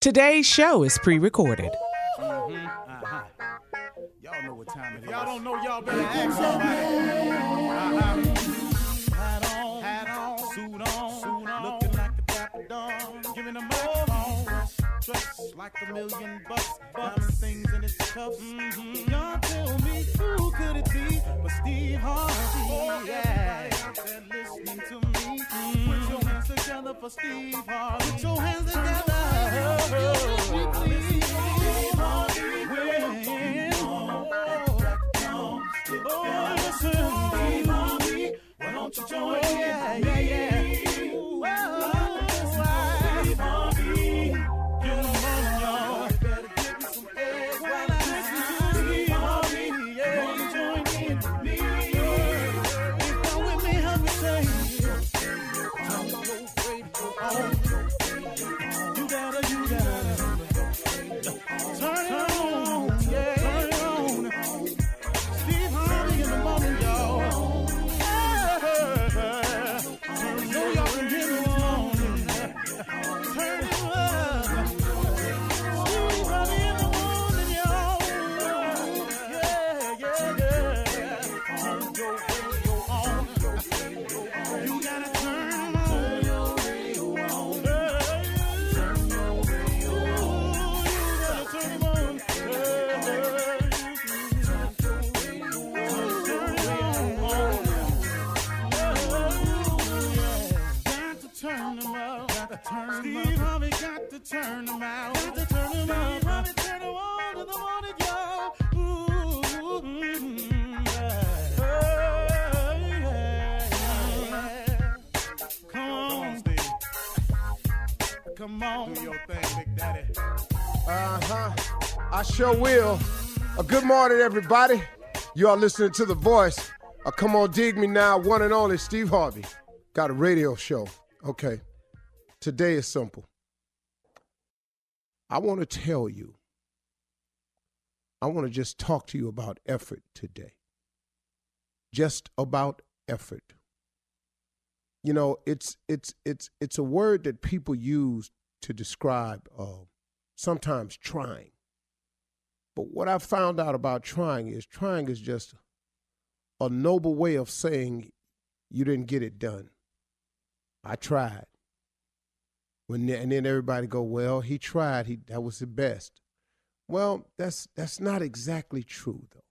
Today's show is pre recorded. Y'all know what time it is. Y'all don't know, y'all better ask somebody. Uh-huh. Hat on, hat on, suit on, suit on, looking like a dapper dog, giving them all on. Dressed like a million bucks, diamond things in its cuffs. Mm-hmm. Y'all tell me who could it be but Steve Harvey? Oh, yeah. Everybody out there listening to me, put your hands together for Steve Harvey. Put your hands together. Oh, don't you join in? Yeah, yeah, yeah. Come on. Do your thing, Big Daddy. Uh huh. I sure will. A good morning, everybody. You are listening to The Voice. Uh, come on, dig me now. One and only Steve Harvey. Got a radio show. Okay. Today is simple. I want to tell you, I want to just talk to you about effort today. Just about effort. You know, it's it's it's it's a word that people use to describe uh, sometimes trying. But what I found out about trying is trying is just a noble way of saying you didn't get it done. I tried. When and then everybody go, well, he tried. He that was the best. Well, that's that's not exactly true though.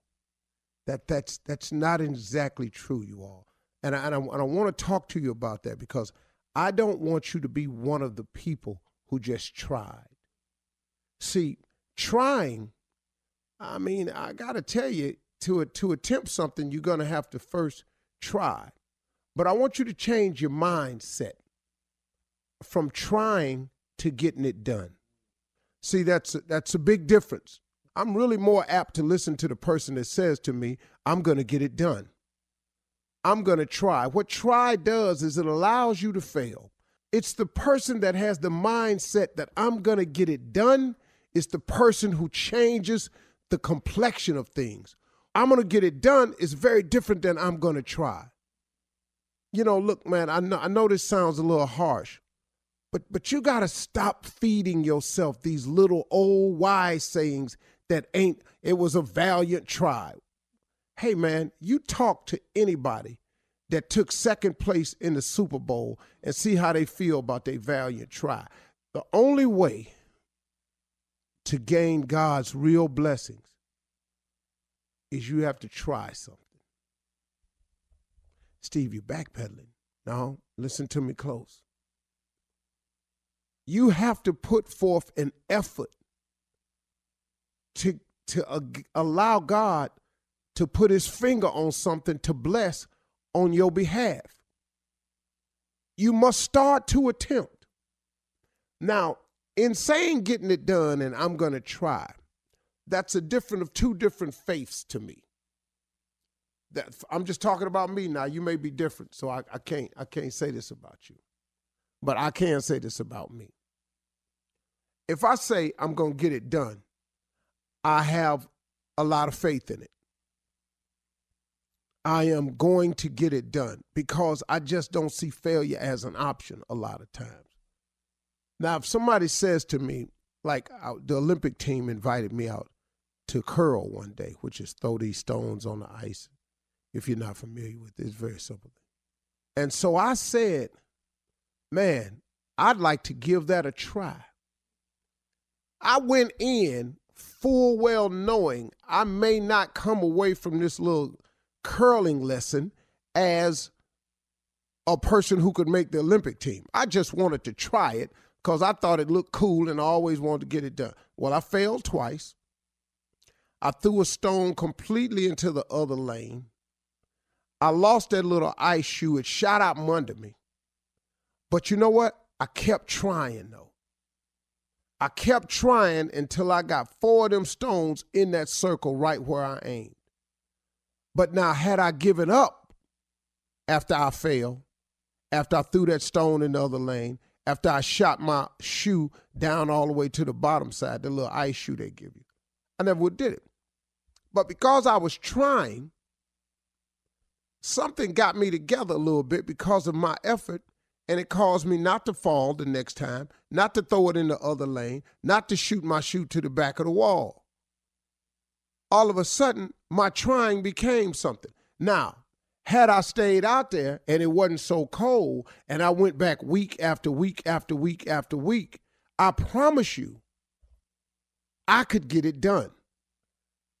That that's that's not exactly true, you all. And I, and I, and I want to talk to you about that because I don't want you to be one of the people who just tried. See, trying, I mean, I got to tell you, to, to attempt something, you're going to have to first try. But I want you to change your mindset from trying to getting it done. See, that's a, that's a big difference. I'm really more apt to listen to the person that says to me, I'm going to get it done. I'm going to try. What try does is it allows you to fail. It's the person that has the mindset that I'm going to get it done. It's the person who changes the complexion of things. I'm going to get it done is very different than I'm going to try. You know, look, man, I know, I know this sounds a little harsh, but but you got to stop feeding yourself these little old wise sayings that ain't it was a valiant try hey man, you talk to anybody that took second place in the Super Bowl and see how they feel about their valiant try. The only way to gain God's real blessings is you have to try something. Steve, you're backpedaling. No, listen to me close. You have to put forth an effort to, to uh, allow God to put his finger on something to bless on your behalf. You must start to attempt. Now, in saying getting it done and I'm going to try, that's a different of two different faiths to me. That I'm just talking about me now. You may be different, so I, I can't I can't say this about you. But I can say this about me. If I say I'm to get it done, I have a lot of faith in it. I am going to get it done because I just don't see failure as an option a lot of times. Now, if somebody says to me, like the Olympic team invited me out to curl one day, which is throw these stones on the ice. If you're not familiar with it, it's very simple. And so I said, man, I'd like to give that a try. I went in full well knowing I may not come away from this little curling lesson as a person who could make the Olympic team. I just wanted to try it because I thought it looked cool and I always wanted to get it done. Well, I failed twice. I threw a stone completely into the other lane. I lost that little ice shoe. It shot out from under me. But you know what? I kept trying though. I kept trying until I got four of them stones in that circle right where I aimed. But now, had I given up after I failed, after I threw that stone in the other lane, after I shot my shoe down all the way to the bottom side, the little ice shoe they give you, I never would did it. But because I was trying, something got me together a little bit because of my effort, and it caused me not to fall the next time, not to throw it in the other lane, not to shoot my shoe to the back of the wall all of a sudden my trying became something. Now, had I stayed out there and it wasn't so cold and I went back week after week after week after week, I promise you, I could get it done.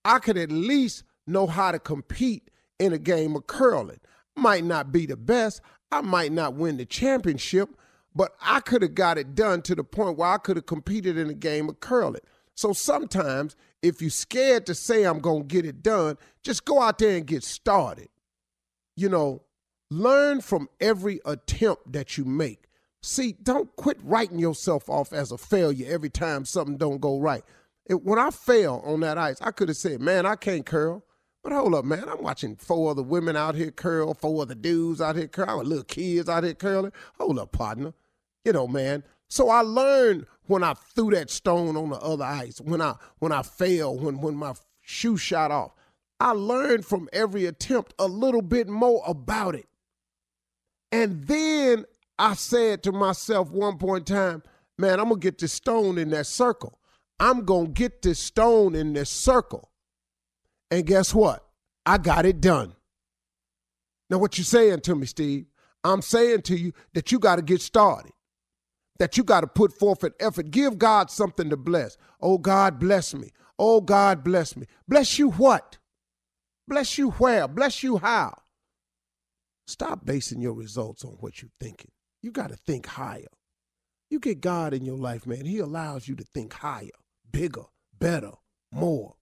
I could at least know how to compete in a game of curling. Might not be the best, I might not win the championship, but I could have got it done to the point where I could have competed in a game of curling. So sometimes if you're scared to say I'm going to get it done, just go out there and get started. You know, learn from every attempt that you make. See, don't quit writing yourself off as a failure every time something don't go right. It, when I fell on that ice, I could have said, "Man, I can't curl." But hold up, man. I'm watching four other women out here curl, four other dudes out here curling, little kids out here curling. Hold up, partner. You know, man. So I learned when I threw that stone on the other ice, when I when I fell, when when my shoe shot off. I learned from every attempt a little bit more about it. And then I said to myself one point in time, man, I'm gonna get this stone in that circle. I'm gonna get this stone in this circle. And guess what? I got it done. Now, what you saying to me, Steve? I'm saying to you that you got to get started. That you got to put forth an effort. Give God something to bless. Oh, God, bless me. Oh, God, bless me. Bless you what? Bless you where? Bless you how? Stop basing your results on what you're thinking. You got to think higher. You get God in your life, man. He allows you to think higher, bigger, better, more.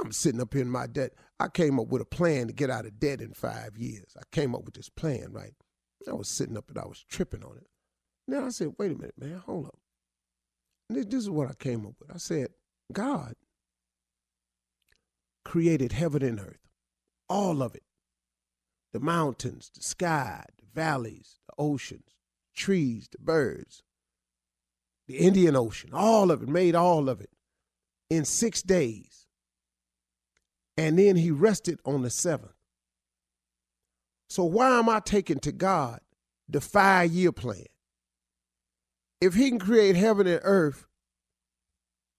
I'm sitting up here in my debt. I came up with a plan to get out of debt in five years. I came up with this plan, right? I was sitting up and I was tripping on it. Then I said, wait a minute, man, hold up. This, this is what I came up with. I said, God created heaven and earth, all of it the mountains, the sky, the valleys, the oceans, trees, the birds, the Indian Ocean, all of it, made all of it in six days. And then he rested on the seventh. So why am I taking to God the five year plan? If he can create heaven and earth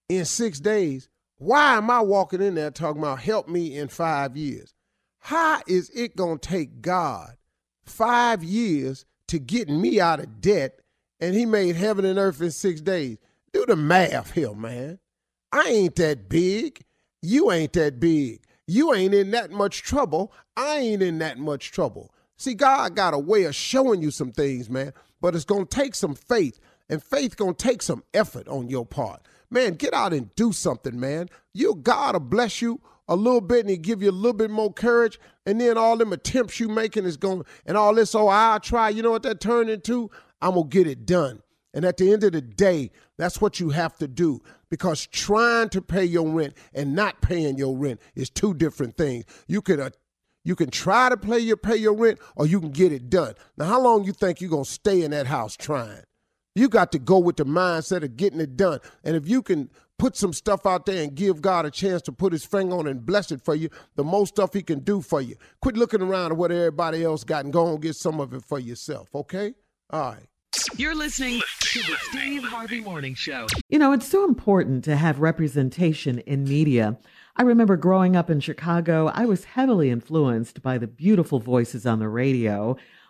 in six days, why am I walking in there talking about help me in five years? How is it going to take God five years to get me out of debt and he made heaven and earth in six days? Do the math here, man. I ain't that big. You ain't that big. You ain't in that much trouble. I ain't in that much trouble. See, God got a way of showing you some things, man, but it's going to take some faith, and faith going to take some effort on your part. Man, get out and do something, man. You God will bless you a little bit and he give you a little bit more courage. And then all them attempts you making is going and all this, oh, I'll try. You know what that turned into? I'm gonna get it done. And at the end of the day, that's what you have to do because trying to pay your rent and not paying your rent is two different things. You can uh, you can try to pay your pay your rent or you can get it done. Now, how long you think you're gonna stay in that house trying? You got to go with the mindset of getting it done. And if you can put some stuff out there and give God a chance to put his finger on and bless it for you, the most stuff he can do for you. Quit looking around at what everybody else got and go and get some of it for yourself, okay? All right. You're listening to the Steve Harvey Morning Show. You know, it's so important to have representation in media. I remember growing up in Chicago, I was heavily influenced by the beautiful voices on the radio.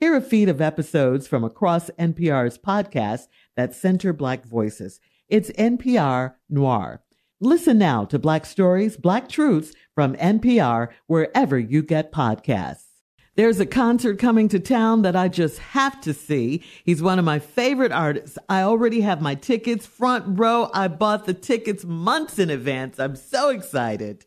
Hear a feed of episodes from across NPR's podcasts that center Black voices. It's NPR Noir. Listen now to Black Stories, Black Truths from NPR wherever you get podcasts. There's a concert coming to town that I just have to see. He's one of my favorite artists. I already have my tickets front row. I bought the tickets months in advance. I'm so excited.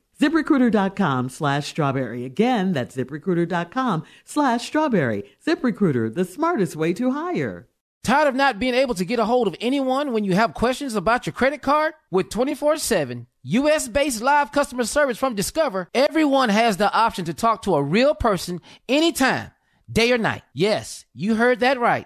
ZipRecruiter.com slash strawberry. Again, that's ZipRecruiter.com slash strawberry. ZipRecruiter, the smartest way to hire. Tired of not being able to get a hold of anyone when you have questions about your credit card? With 24 7 US based live customer service from Discover, everyone has the option to talk to a real person anytime, day or night. Yes, you heard that right.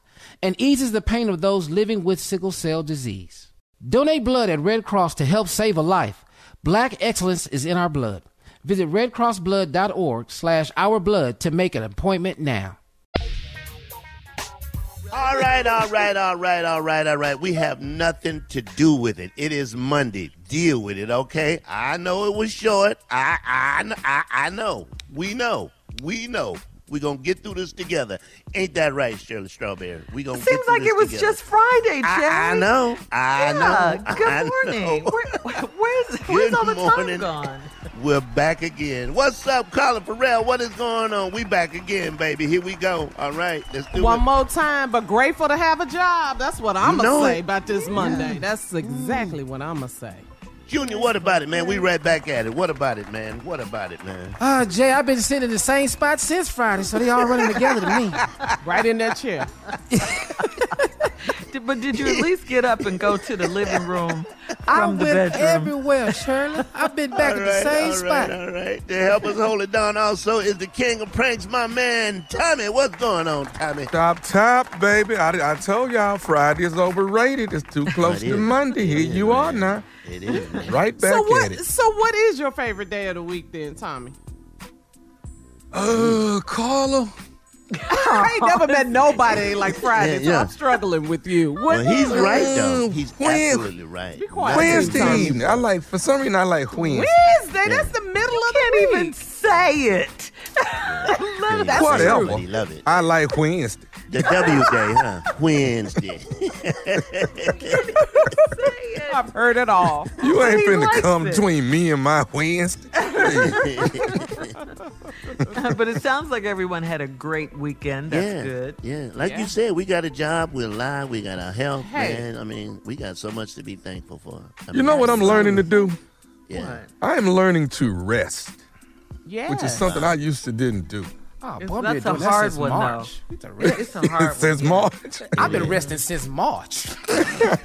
and eases the pain of those living with sickle cell disease. Donate blood at Red Cross to help save a life. Black excellence is in our blood. Visit redcrossblood.org slash ourblood to make an appointment now. All right, all right, all right, all right, all right. We have nothing to do with it. It is Monday. Deal with it, okay? I know it was short. I, I, I, I know. We know. We know. We're going to get through this together. Ain't that right, Shirley Strawberry? We gonna get through this together. Seems like it was together. just Friday, Jay. I, I know. I yeah, know. Good I morning. know. Where, where's where's Good all the morning. time gone? We're back again. What's up, Carla Ferrell? What is going on? We back again, baby. Here we go. All right, let's do One it. more time, but grateful to have a job. That's what I'm gonna say it. about this Monday. That's exactly what I'm gonna say. Junior, what about it, man? We right back at it. What about it, man? What about it, man? Ah, Jay, I've been sitting in the same spot since Friday, so they all running together to me. Right in that chair. But did you at least get up and go to the living room I from the went bedroom? everywhere, Shirley. I've been back All at the same all spot. right, all right. To help us hold it down also is the king of pranks, my man, Tommy. What's going on, Tommy? Top top, baby. I, I told y'all Friday is overrated. It's too close It to. Monday. Here It is, you are man. now. It is. Right back so what? at it. So what is your favorite day of the week then, Tommy? Uh, Carla. I ain't never met nobody like Friday, Yeah, so. I'm struggling with you. What? Well, he's right, though. He's when- absolutely right. Be quiet. Wednesday Tommy. evening. I like, for some reason, I like Wednesday. Wednesday. That's the middle of Can't even say it. Yeah, That's Whatever. Everybody love it. I like Wednesday. The W day, huh? Wednesday. I've heard it all. You ain't He finna come it. between me and my Wednesday. but it sounds like everyone had a great weekend. That's yeah, good. Yeah, like Yeah. you said, we got a job. We're alive. We got our health, Hey. man. I mean, we got so much to be thankful for. I You mean, know what I'm learning to do? Yeah. I am learning to rest, Yeah. which is something I used to didn't do. Oh, It's- boy, I've been that's a doing hard since one, March. though. It's a rest. It's hard one. Since yeah. March. I've been resting since March.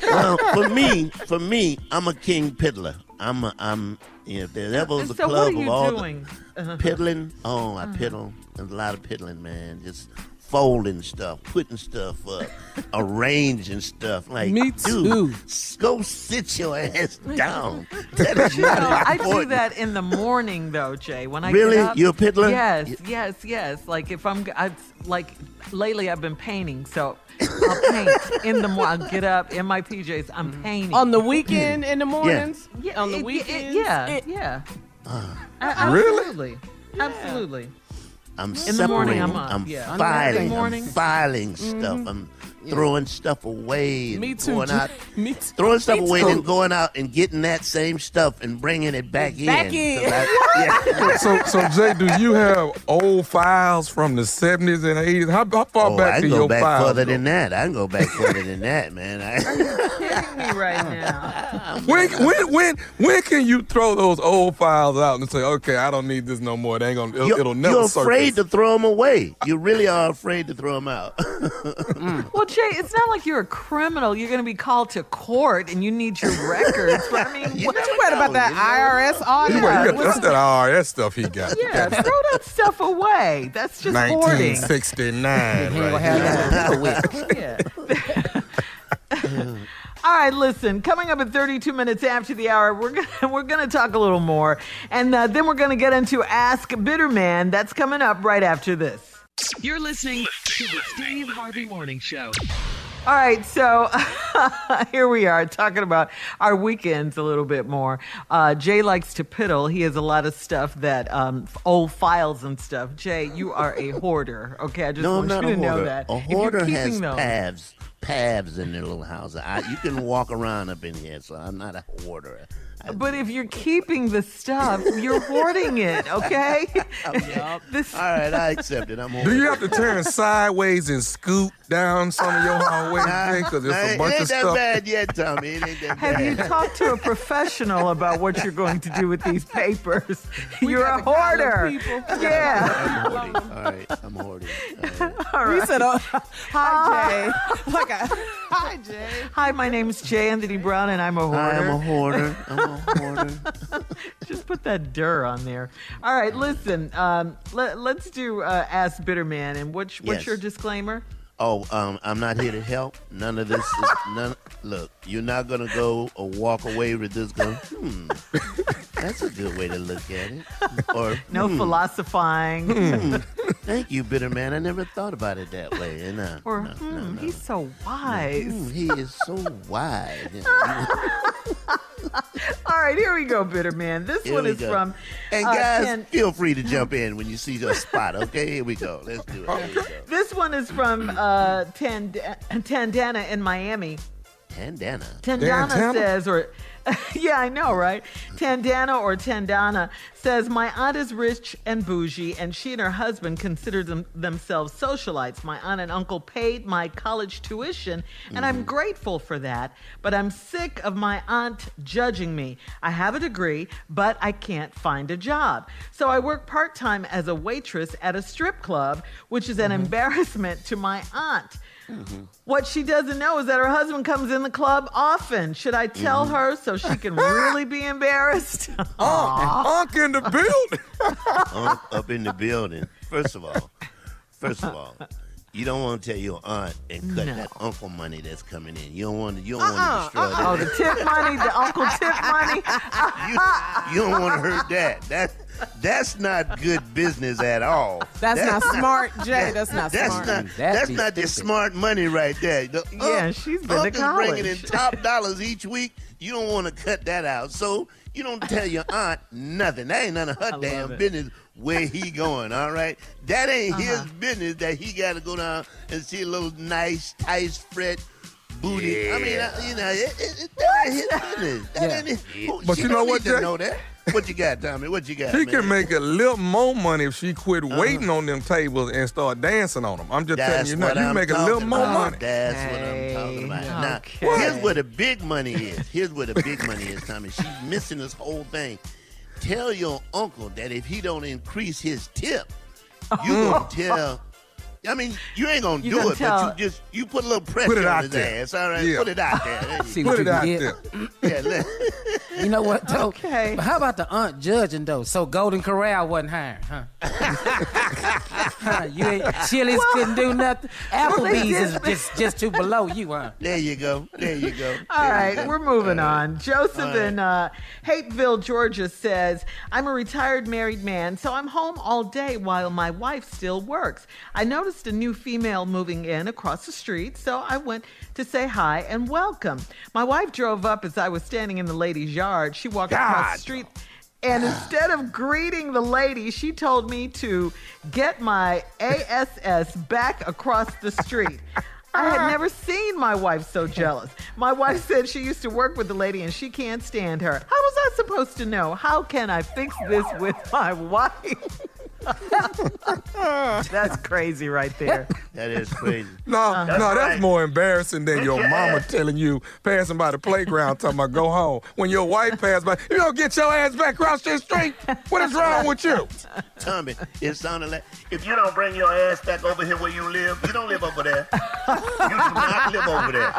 well, for me, for me, I'm a king piddler. I'm a, I'm you know, if there's ever was a So what club are you of all doing? the piddling. Oh, I piddle. There's a lot of piddling, man. Just folding stuff, putting stuff up, arranging stuff. Like, Me too. s- go sit your ass down. That is You know, not I do that in the morning though, Jay. When I Really? get up, You a piddler? Yes, yes, yes. Like if I'm, I like lately I've been painting, so I'll paint in the morning. I'll get up in my PJs. I'm painting On the weekend in the mornings? Yeah, On the it- it- yeah, It- yeah. Uh, Really? Absolutely, absolutely. I'm the separating. morning, I'm up, I'm yeah. Filing. I'm filing stuff. Mm-hmm. I'm throwing stuff away. And Me too. Going out, Me too. throwing stuff Me away, too. then going out and getting that same stuff and bringing it back in. Back in. 'Cause I- yeah. So, so Jay, do you have old files from the 70s and 80s? How, how far Oh, back I do can go your back files further go? than that. I can go back further than that, man. I, Kidding me right now. When, when, when, when can you throw those old files out and say, okay, I don't need this no more? It ain't gonna, it'll, you're, it'll never you're afraid surface. to throw them away. You really are afraid to throw them out. Mm. Well, Jay, it's not like you're a criminal. You're going to be called to court, and you need your records. But I mean, You what, never You worried about that you know? IRS audit? He wait, he got- what's that's that IRS stuff he got. yeah, throw that stuff away. That's just hoarding. 1969. He right have there. that pickle whip. Yeah. All right, listen. Coming up at 32 minutes after the hour, we're gonna we're gonna talk a little more, and uh, then we're gonna get into Ask Bitterman. That's coming up right after this. You're listening to the Steve Harvey Morning Show. All right, so here we are talking about our weekends a little bit more. Uh, Jay likes to piddle. He has a lot of stuff that um, old files and stuff. Jay, you are a hoarder. Okay, I just no, I'm want not you a to know hoarder. that. A If you're hoarder has those- paths, paths in their little house. I, you can walk around up in here, so I'm not a hoarder. I, But if you're keeping the stuff, you're hoarding it. Okay. This- all right, I accept it. I'm Do hoarding. you have to turn sideways and scoot down some of your hallways? Because Nah, there's a it ain't of that stuff. bad yet, Tommy. It ain't that Have bad. you talked to a professional about what you're going to do with these papers? You're a got the kind of hoarder. people. Yeah. I'm hoarding. All right, I'm hoarding. All right. All He said, oh, hi, Jay. Like a, hi, Jay. Hi, my name's J. Anthony Brown, and I'm a hoarder. I'm a hoarder. I'm a hoarder. Just put that dir on there. All right, listen. Um, let, let's do uh, Ask Bitterman. And what's, what's Yes. your disclaimer? Oh, um, I'm not here to help. None of this is none. Look, you're not gonna go or walk away with this. Going, hmm, that's a good way to look at it. Or No hmm, philosophizing. hmm, thank you, bitter man. I never thought about it that way. And uh, Or, no, hmm, no, no. he's so wise. Hmm, he is so wise. All right, here we go, Bitter Man. This Here one is go. from. And uh, guys, Ken- feel free to jump in when you see your spot. Okay, here we go. Let's do it. Here go. This one is from uh, Tand- Tandana in Miami. Bandana. Tandana Tandana? says, or yeah, I know, right? Tandana or Tandana says, My aunt is rich and bougie, and she and her husband consider them, themselves socialites. My aunt and uncle paid my college tuition, and I'm mm. grateful for that. But I'm sick of my aunt judging me. I have a degree, but I can't find a job. So I work part time as a waitress at a strip club, which is an mm-hmm. embarrassment to my aunt. Mm-hmm. What she doesn't know is that her husband comes in the club often. Should I tell mm-hmm. her so she can really be embarrassed? Unk in the building. Unc up in the building. First of all, first of all, you don't want to tell your aunt and cut No. that uncle money that's coming in. You don't want to. You don't want to uh-uh. destroy uh-uh. oh, that. the tip money, the uncle tip money. you, you don't want to hurt that. That that's not good business at all. That's That- not smart, Jay. That's not That's smart. not That'd that's not the stupid. smart money right there. The Yeah, unc- she's been to is bringing in top dollars each week. You don't want to cut that out, so you don't tell your aunt nothing. That ain't none of her love damn business where he going. All right, that ain't his Uh-huh. business that he got to go down and see a little nice, tight, spread booty. I mean, uh, you know, it, it, it, that ain't his business. That Yeah. ain't his, who- But you know what, need Jay? know that. What you got, Tommy? What you got? She man? can make a little more money if she quit waiting on them tables and start dancing on them. I'm just telling you now, you I'm make a little talking more about. money. That's what I'm talking about. Hey, Now, here's where the big money is. Here's where the big money is, Tommy. She's missing this whole thing. Tell your uncle that if he don't increase his tip, You uh-huh. gonna tell? I mean, you ain't gonna You do gonna it, tell- but you just you put a little pressure Put it on out his there. ass. All right, Yeah. put it out there. There See what Put you it out can get. there. Yeah, let- You know what, though? Okay. But how about the aunt judging, though? So Golden Corral wasn't hired, huh? Huh, you ain't, Chili's couldn't do nothing. Well, Applebee's is just, just too below you, huh? there you go. There you go. All There you go. we're moving All right. on. Joseph All right. in uh, Hateville, Georgia says, I'm a retired married man, so I'm home all day while my wife still works. I noticed a new female moving in across the street, so I went to say hi and welcome. My wife drove up as I was standing in the lady's yard. She walked across the street. And instead of greeting the lady, she told me to get my ASS back across the street. I had never seen my wife so jealous. My wife said she used to work with the lady and she can't stand her. How was I supposed to know? How can I fix this with my wife? That's crazy right there. That is crazy. No, Uh-huh. no, that's right. more embarrassing than your mama telling you passing by the playground talking about go home. When your wife passed by, you don't get your ass back across the street. What is wrong with you? Tommy, it sounded like if you don't bring your ass back over here where you live, you don't live over there. You do not live over there.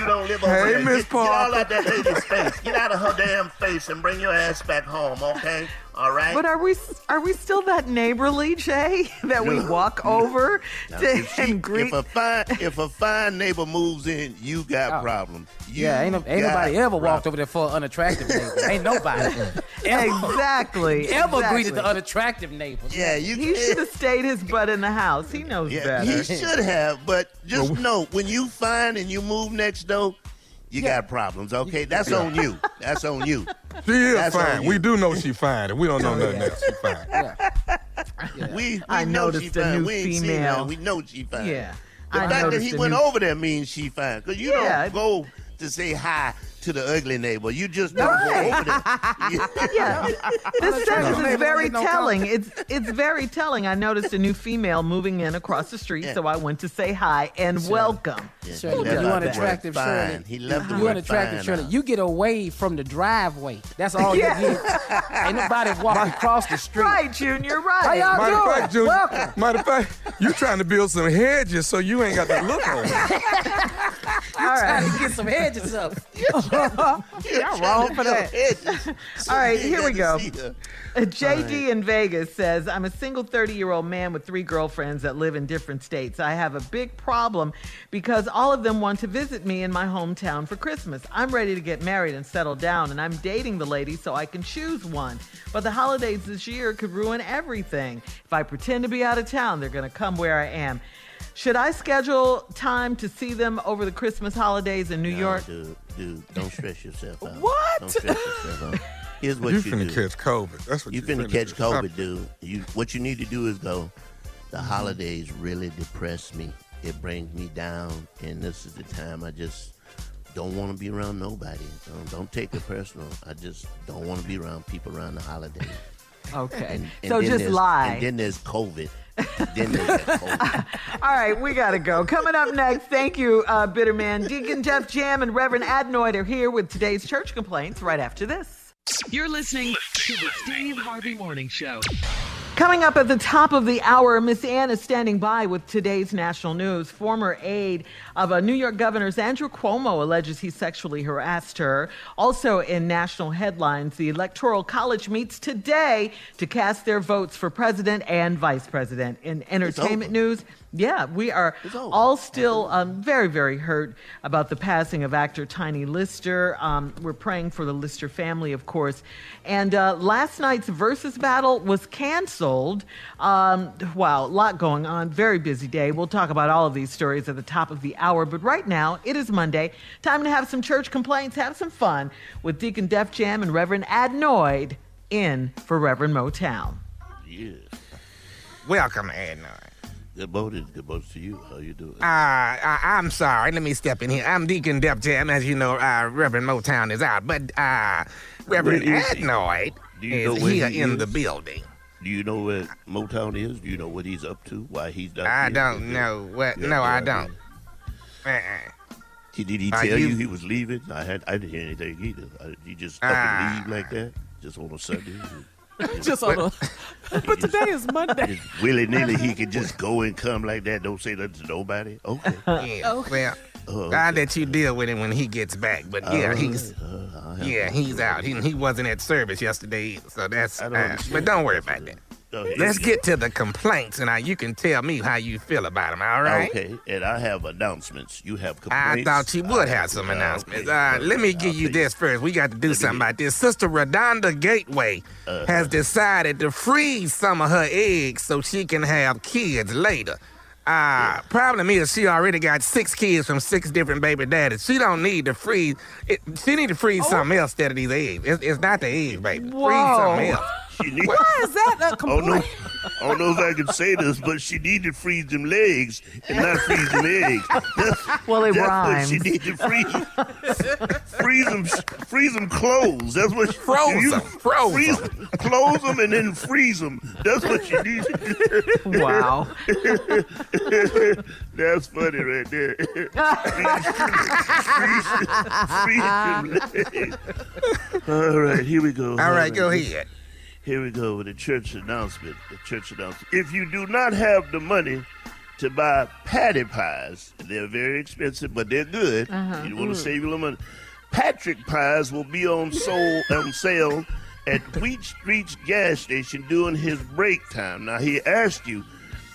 You don't live over Hey, there. Miss get, get all Parker. out that lady's face. Get out of her damn face and bring your ass back home, okay? All right? But are we are we still that neighborly, Jay? That we walk over Now, to if, she- and greet? if a fine if a fine neighbor moves in, you got Oh. problems. You Yeah, ain't, no, ain't nobody ever walked over there for an unattractive neighbor. ain't nobody ever, exactly. ever exactly. greeted the unattractive neighbors. Yeah, you He should have stayed his butt in the house. He knows Yeah, better. he should have, but just know when you find and you move next door, you got problems. Okay, that's on you. That's on you. She is That's fine. We do know she fine, and we don't know oh, nothing else. She fine. We, we I know noticed she a fine. new we ain't seen female. her. We know she fine. Yeah. The I fact that he went new- over there means she fine. Because you Yeah. don't go to say hi to the ugly neighbor. You just don't Right. go over there. Yeah. Yeah, this sentence is very no telling. It's it's very telling. I noticed a new female moving in across the street, Yeah. so I went to say hi and welcome. Shirley, He left you out the unattractive, Shirley. He left the You word unattractive, fine Shirley. out. You get away from the driveway. That's all Yeah. you get. Ain't nobody walking across the street. Right, Junior. Right. How Right. y'all Matter doing? fact, Junior, Welcome. matter of fact, you trying to build some hedges so you ain't got to look over. All Trying right. to get some hedges up. Y'all wrong for that. All right, here we go. Uh, JD in Vegas says, I'm a single 30 year old man with three girlfriends that live in different states. I have a big problem because all of them want to visit me in my hometown for Christmas. I'm ready to get married and settle down, and I'm dating the lady so I can choose one. But the holidays this year could ruin everything. If I pretend to be out of town, they're going to come where I am. Should I schedule time to see them over the Christmas holidays in New No, York? dude, dude, don't stress yourself out. What? Don't stress yourself out. Here's what You you, finna do. catch COVID. That's what you you finna finna catch do. COVID, dude. You what you need to do is go. The holidays really depress me. It brings me down, and this is the time I just don't want to be around nobody. Don't, don't take it personal. I just don't want to be around people around the holidays. Okay. And, and so just lie. And then there's COVID. Then there's that All right, we got to go. Coming up next, thank you, uh, Bitterman. Deacon Def Jam and Reverend Adnoid are here with today's church complaints right after this. You're listening to the Steve Harvey Morning Show. Coming up at the top of the hour, Miss Ann is standing by with today's national news. Former aide of a New York governor's Andrew Cuomo alleges he sexually harassed her. Also in national headlines, the Electoral College meets today to cast their votes for president and vice president. In entertainment news, yeah, we are all still um, very, very hurt about the passing of actor Tiny Lister. Um, we're praying for the Lister family, of course. And uh, last night's versus battle was canceled. Um, wow, a lot going on. Very busy day. We'll talk about all of these stories at the top of the hour. But right now, it is Monday. Time to have some church complaints, have some fun with Deacon Def Jam and Reverend Adnoid in for Reverend Motown. Yeah. Welcome, Edna. Good morning. Good morning to you. How you doing? Uh, I, I'm sorry. Let me step in here. I'm Deacon Def Jam. As you know, uh, Reverend Motown is out, but uh, Reverend he? Adnoid Do you is here he in is? the building. Do you know where Motown is? Do you know what he's up to? Why he's down I don't know. What? No, I don't. Uh-uh. He, did he Are tell you, you- he was leaving? I had I didn't hear anything either. I, he just up Ah. and leave like that, just on a Sunday. Just on a, but today is Monday. Willy nilly, he could just go and come like that. Don't say nothing to nobody. Okay. Yeah, well, Oh, I'll let you deal with it when he gets back. But yeah, Oh, he's uh, yeah he's out. He, he wasn't at service yesterday, either, so that's. Don't Uh, but don't worry about that. Okay. Let's get to the complaints, and now you can tell me how you feel about them. All right? Okay, and I have announcements. You have complaints. I thought you would have some announcements. okay, Uh, let me give I'll you tell this first. We got to do something about this. Sister Redonda Gateway Uh-huh. has decided to freeze some of her eggs so she can have kids later. Uh, Problem is, she already got six kids from six different baby daddies. She don't need to freeze. It, she need to freeze Oh. something else instead of these eggs. It's, it's not the eggs, baby. Freeze something else. She need, Why is that a I don't know. I don't know if I can say this, but she need to freeze them legs and not freeze them eggs. That's, Well, it that's rhymes. what she need to freeze. freeze them, freeze them clothes. That's what she, Froze you- 'em, froze them, close them and then freeze them. That's what she needs to do. Wow. That's funny right there. freeze, freeze them legs. All right, here we go. All right, go ahead. Here we go with the church announcement. The church announcement. If you do not have the money to buy Patti pies, they're very expensive, but they're good. Uh-huh. You want to mm. save a little money. Patrick pies will be on sold on sale at Wheat Street's gas station during his break time. Now he asked you,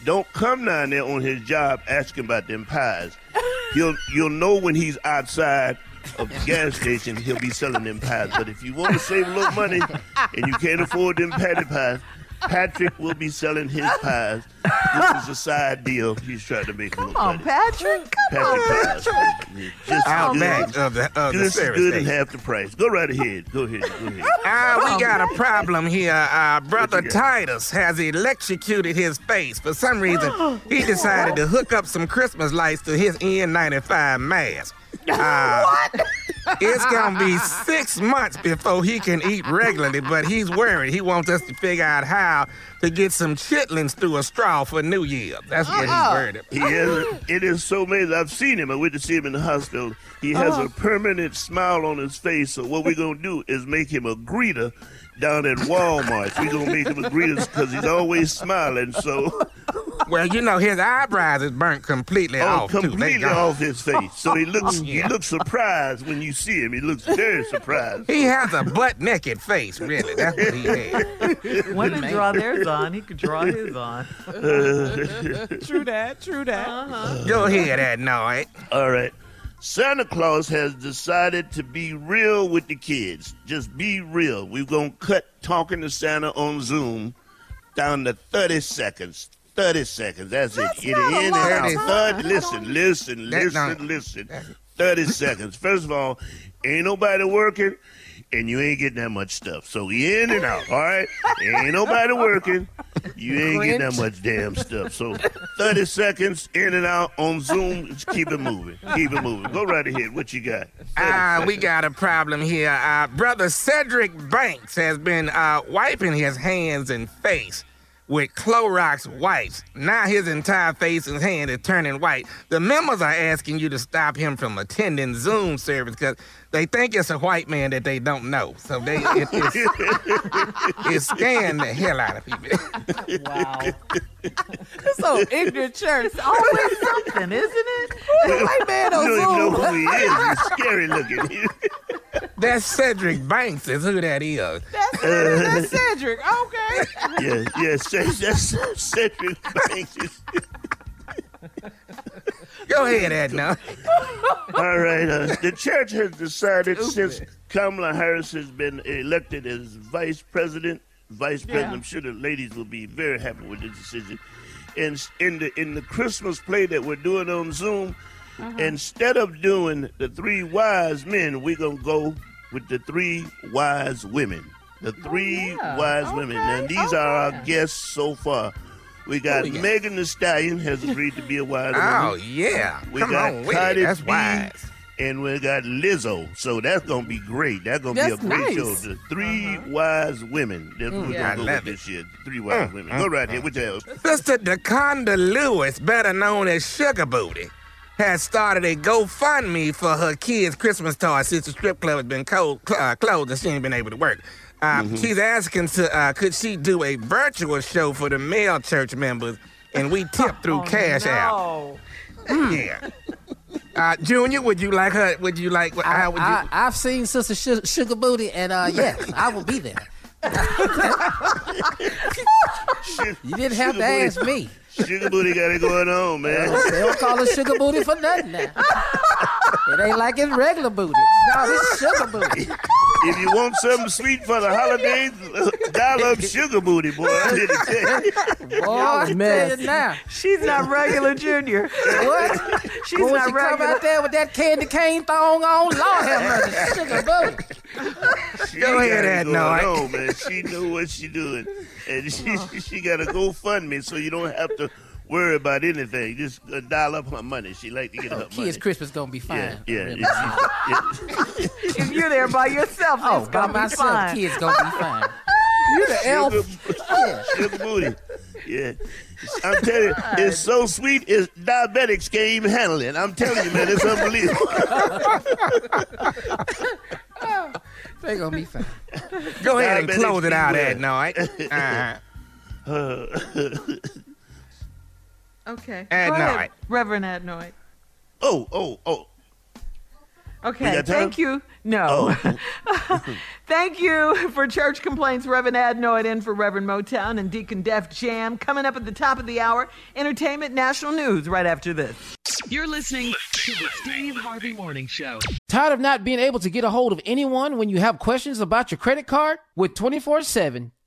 don't come down there on his job asking about them pies. You'll you'll know when he's outside of the gas station, he'll be selling them pies. But if you want to save a little money and you can't afford them Patti pies, Patrick will be selling his pies. This is a side deal. He's trying to make a little Come on. Patrick. Come on, Patrick pies. Patrick. Just Out good. back of the, of the Just service good and half the price. Go right ahead. Go ahead. Go ahead. Ah, we got a problem here. Uh, Brother What you got? Titus has electrocuted his face. For some reason, he decided to hook up some Christmas lights to his N95 mask. Uh, It's gonna be six months before he can eat regularly, but he's worried. He wants us to figure out how to get some chitlins through a straw for New Year. That's what he's worried about. He has. It is so amazing. I've seen him. I went to see him in the hospital. He has a uh-huh. permanent smile on his face. So what we're gonna do is make him a greeter down at Walmart. We're gonna make him a greeter because he's always smiling. So Well, you know, his eyebrows is burnt completely oh, off too. They completely gone. off his face. So he looks. He Yeah. looks surprised when you see him. He looks very surprised. He has a butt naked face, really. That's what he has. Women draw theirs on. He could draw his on. True that. True that. Uh-huh. Go hear that noise. All right. Santa Claus has decided to be real with the kids. Just be real. We're going to cut talking to Santa on Zoom down to 30 seconds. 30 seconds. That's, it. Get in and out. time. Thirty- listen, listen, listen, listen. 30 seconds. First of all, ain't nobody working and you ain't getting that much stuff. So in and out, all right? Ain't nobody working. You ain't getting that much damn stuff. So 30 seconds in and out on Zoom. Just keep it moving. Keep it moving. Go right ahead. What you got? 30 Ah, we got a problem here. Uh, Brother Cedric Banks has been uh, wiping his hands and face with Clorox wipes. Now his entire face and hand is turning white. The members are asking you to stop him from attending Zoom service because they think it's a white man that they don't know. So they it, it's, it's scaring the hell out of people. Wow. So ignorant church. Always something, isn't it? That white man You on don't even know who he is. He's scary looking. That's Cedric Banks is who that is. That's, that's Cedric. Okay. yeah, yeah. That's, that's Cedric Banks. Go ahead, Edna. All right. Uh, the church has decided since Kamala Harris has been elected as vice president, vice president, I'm sure the ladies will be very happy with this decision. And in the in the Christmas play that we're doing on Zoom, instead of doing the three wise men, we're gonna go with the three wise women. The three wise women. And these are our guests so far. We got we got? Megan Thee Stallion has agreed to be a wise woman. Oh woman. yeah. We Come got on Cardi. That's B, wise. and we got Lizzo. So that's gonna be great. That's gonna That's be a great nice. show. The three wise women. That's what we're Yeah, gonna go with it. this year. Three wise Mm, women. Go right here. What have? Sister DeConda Lewis, better known as Sugar Booty, has started a GoFundMe for her kids' Christmas toys since the strip club has been cold, uh, closed and she ain't been able to work. Uh, Mm-hmm. She's asking to uh, could she do a virtual show for the male church members, and we tip through Cash App. Yeah. Uh, Junior, would you like her? Would you like? I, how would you? I, I've seen Sister Su- Sugar Booty, and uh, yes, I will be there. you didn't have to Sugar ask me. Sugar Booty got it going on, man. They don't call it Sugar Booty for nothing now. It ain't like it's regular booty. No, it's Sugar Booty. If you want something sweet for the holidays, dial up Sugar Booty, boy. I'm here to tell you. Boy, I tell you now. She's not regular, Junior. What? She's Boy, when not she come regular. out there with that candy cane thong on, Lord have mercy, Sugar Booty. She Go got ahead, it Ed going Noy. on, man. She knew what she doing, and she oh. she got to go fund me, so you don't have to worry about anything. Just uh, dial up her money. She like to get her money. Kids Christmas gonna be fine. Yeah, yeah. yeah. If you're there by yourself, Oh, it's by gonna be myself, fine. kids gonna be fine. You're the elf. Sugar, sugar booty. Yeah. I'm telling you, it's so sweet, it's diabetics can't even handle it. I'm telling you, man, it's unbelievable. They gonna be fine. Go ahead and close it out, beware. Ed Noy. Uh-huh. Okay. Adnoid. Go ahead, Reverend Adnoid. oh, oh, oh. Okay, thank you. No. thank you for Church Complaints, Reverend Adnoid in for Reverend Motown and Deacon Def Jam. Coming up at the top of the hour, entertainment national news right after this. You're listening to the Steve Harvey Morning Show. Tired of not being able to get a hold of anyone when you have questions about your credit card? With 24 7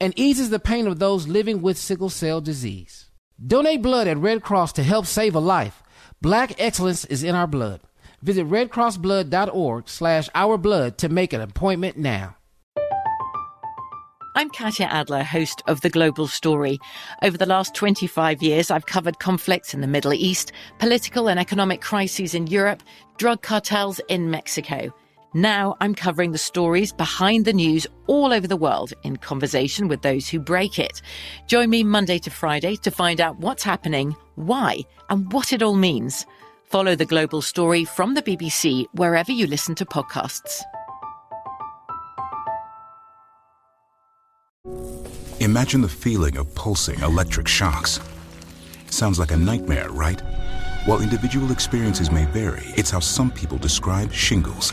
and eases the pain of those living with sickle cell disease. Donate blood at Red Cross to help save a life. Black excellence is in our blood. Visit redcrossblood.org slash ourblood to make an appointment now. I'm Katya Adler, host of The Global Story. Over the last 25 years, I've covered conflicts in the Middle East, political and economic crises in Europe, drug cartels in Mexico. Now I'm covering the stories behind the news all over the world in conversation with those who break it. Join me Monday to Friday to find out what's happening, why, and what it all means. Follow the global story from the BBC wherever you listen to podcasts. Imagine the feeling of pulsing electric shocks. Sounds like a nightmare, right? While individual experiences may vary, it's how some people describe shingles.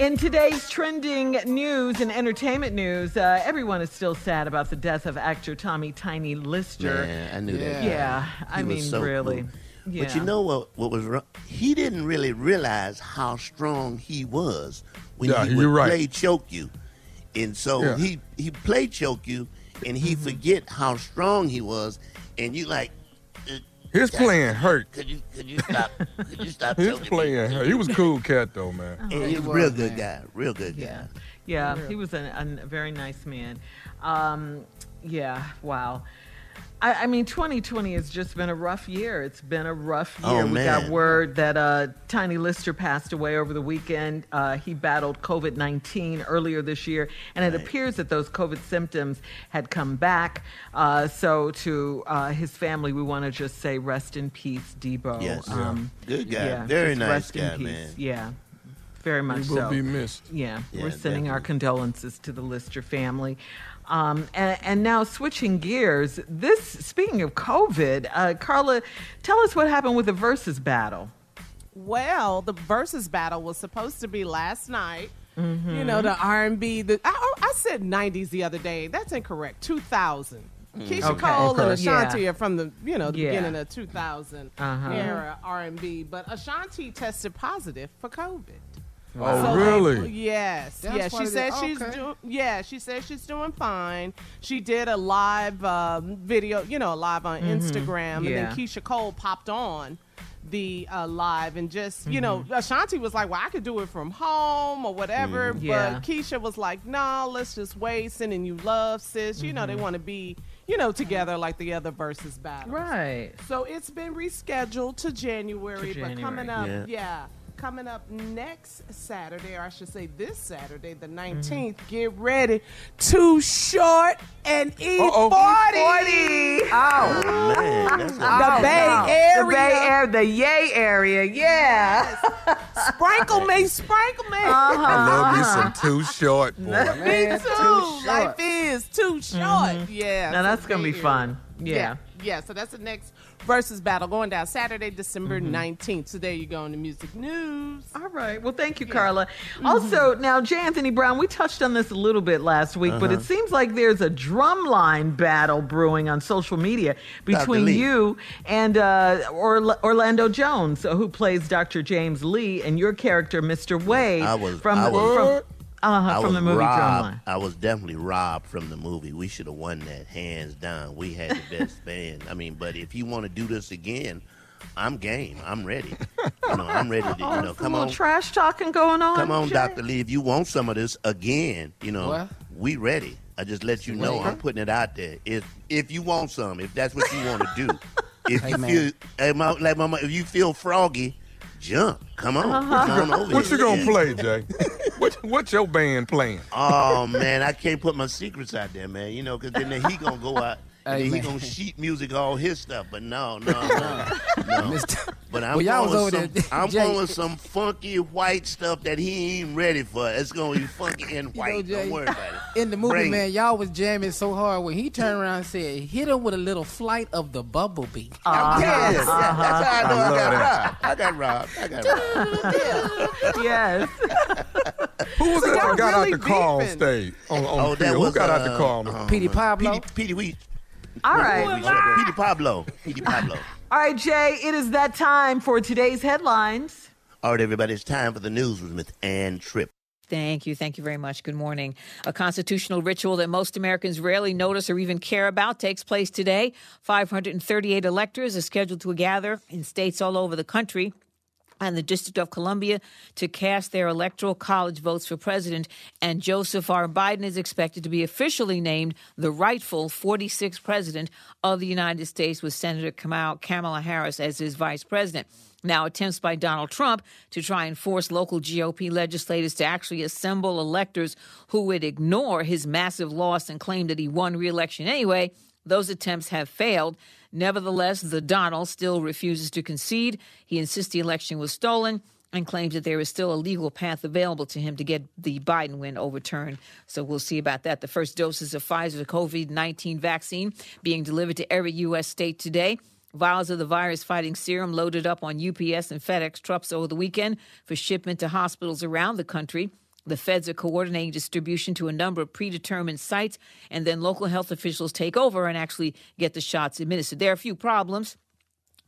In today's trending news and entertainment news, uh, everyone is still sad about the death of actor Tommy Tiny Lister. Man, I knew that. Yeah, guy. I mean, so really. cool. Yeah. But you know what? What was wrong? He didn't really realize how strong he was when Yeah, he would right. play choke you, and so Yeah. he he played choke you, and he Mm-hmm. forget how strong he was, and you like. His playing hurt. Could you could you stop? could you stop? His choking me? playing hurt. He was a cool cat though, man. And he was a real good guy. Real good guy. Yeah, yeah, he was a, a very nice man. Um, yeah, wow. I, I mean, 2020 has just been a rough year. It's been a rough year. Oh, year. we got word that uh, Tiny Lister passed away over the weekend. Uh, he battled COVID 19 earlier this year, and it appears that those COVID symptoms had come back. Uh, so, to uh, his family, we want to just say rest in peace, Debo. Yes. Um, Good guy. yeah, Very nice rest in guy, peace. man. Yeah, very much He will so. be missed. Yeah, Yeah, we're sending our condolences to the Lister family. Um, and, and now switching gears, this speaking of COVID, uh, Carla, tell us what happened with the versus battle. Well, the versus battle was supposed to be last night. Mm-hmm. You know, the R&B. The I, oh, I said 90s the other day. That's incorrect. 2000. Keisha Okay. Cole and Ashanti Yeah. are from the you know the Yeah. beginning of 2000 Uh-huh. era R&B, but Ashanti tested positive for COVID. Oh, So, really? like, yes. That's yeah. why She they- said she's okay. doing. Yeah. She said she's doing fine. She did a live um, video. You know, a live on Instagram, and Mm-hmm. Yeah. then Keyshia Cole popped on the uh, live and just you know Mm-hmm. Ashanti was like, well, I could do it from home or whatever, Mm-hmm. Yeah. but Keyshia was like, no, let's just wait. Sending you love, sis. You know, Mm-hmm. they want to be you know together like the other versus battles. Right. So it's been rescheduled to January, To but coming up, Yeah. yeah. Coming up next Saturday, or I should say this Saturday, the 19th, Mm-hmm. get ready. Too short and E E40. Oh, Man, that's a The Bay Area. The Bay Area, the Yay area, yeah. Sprinkle me, sprinkle me. Uh-huh. I love me some too short, boy. Me too. too. Life is too short. Yeah. Now so that's gonna be Area. fun. Yeah. yeah. So that's the next versus battle going down Saturday, December Mm-hmm. 19th. So there you go in the music news. All right. Well, thank you, Carla. Also, now, J. Anthony Brown, we touched on this a little bit last week, but it seems like there's a drumline battle brewing on social media between you and uh, Orla- Orlando Jones, who plays Dr. James Lee, and your character, Mr. Wade, I was- from, I was- from, uh, I from was the movie robbed. Drumline. I was definitely robbed from the movie. We should have won that hands down. We had the best band. I mean, but if you want to do this again, I'm game. I'm ready. You know, I'm ready to. You know, come on, trash talking going on. come on, Doctor Lee. If you want some of this again, you know, What? we ready. I just let you know. I'm putting it out there. If if you want some, if that's what you want to do, if Hey, you man. feel, hey, ma- like mama, if you feel froggy, jump. Come on, Uh-huh. come on over What here. you gonna play, Jay? what what your band playing? Oh man, I can't put my secrets out there, man. You know, because then he gonna go out and Hey, he man. gonna sheet music all his stuff. But no, no, no, no. Mr. But I'm Well, y'all going was over some, there, I'm Jay. going with some funky white stuff that he ain't ready for. It's gonna be funky and You white. know, Jay, Don't worry about it. In the movie, Bring it. man, y'all was jamming so hard when he turned around and said, "Hit him with a little flight of the bumblebee." Yes, yeah, that's how I know I, love got that. robbed. I got robbed. I got robbed. yes. Who was So it that y'all got out the car on stage? On, on Oh, the that field? Who was got out the uh, car? on the- uh, Petey Pablo. Petey, Petey, we, All right. Petey Pablo, Petey Pablo. All right, Jay, it is that time for today's headlines. All right, everybody, it's time for the news with Miss Ann Tripp. Thank you. Thank you very much. Good morning. A constitutional ritual that most Americans rarely notice or even care about takes place today. 538 electors are scheduled to gather in states all over the country and the District of Columbia to cast their electoral college votes for president. And Joseph R. Biden is expected to be officially named the rightful 46th president of the United States, with Senator Kamala Harris as his vice president. Now, attempts by Donald Trump to try and force local GOP legislators to actually assemble electors who would ignore his massive loss and claim that he won re-election anyway, those attempts have failed. Nevertheless, the Donald still refuses to concede. He insists the election was stolen and claims that there is still a legal path available to him to get the Biden win overturned. So we'll see about that. The first doses of Pfizer's COVID 19 vaccine being delivered to every U.S. state today. Vials of the virus fighting serum loaded up on UPS and FedEx trucks over the weekend for shipment to hospitals around the country. The feds are coordinating distribution to a number of predetermined sites, and then local health officials take over and actually get the shots administered. There are a few problems.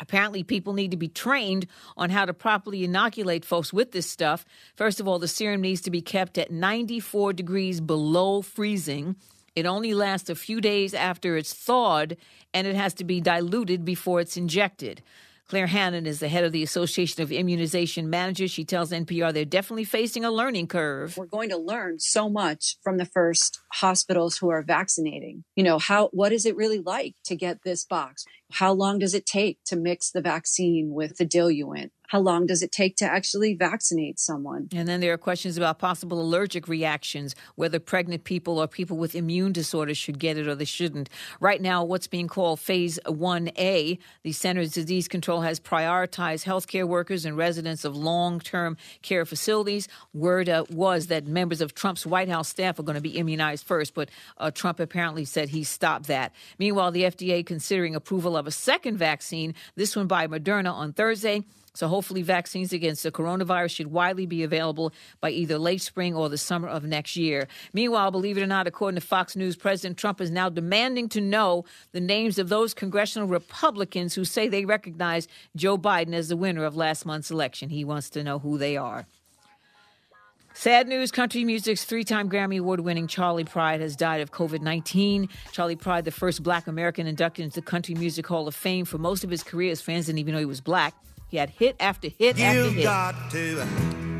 Apparently, people need to be trained on how to properly inoculate folks with this stuff. First of all, the serum needs to be kept at 94 degrees below freezing. It only lasts a few days after it's thawed, and it has to be diluted before it's injected. Claire Hannan is the head of the Association of Immunization Managers. She tells NPR they're definitely facing a learning curve. We're going to learn so much from the first hospitals who are vaccinating. You know, how what is it really like to get this box? How long does it take to mix the vaccine with the diluent? How long does it take to actually vaccinate someone? And then there are questions about possible allergic reactions, whether pregnant people or people with immune disorders should get it or they shouldn't. Right now, what's being called Phase 1A, the Centers Disease Control has prioritized healthcare workers and residents of long term care facilities. Word uh, was that members of Trump's White House staff are going to be immunized first, but uh, Trump apparently said he stopped that. Meanwhile, the FDA considering approval of a second vaccine, this one by Moderna on Thursday. So hopefully vaccines against the coronavirus should widely be available by either late spring or the summer of next year. Meanwhile, believe it or not, according to Fox News, President Trump is now demanding to know the names of those congressional Republicans who say they recognize Joe Biden as the winner of last month's election. He wants to know who they are. Sad news country music's three time Grammy Award winning Charley Pride has died of COVID 19. Charley Pride, the first black American inducted into the Country Music Hall of Fame. For most of his career, his fans didn't even know he was black. He had hit after hit after hit. got to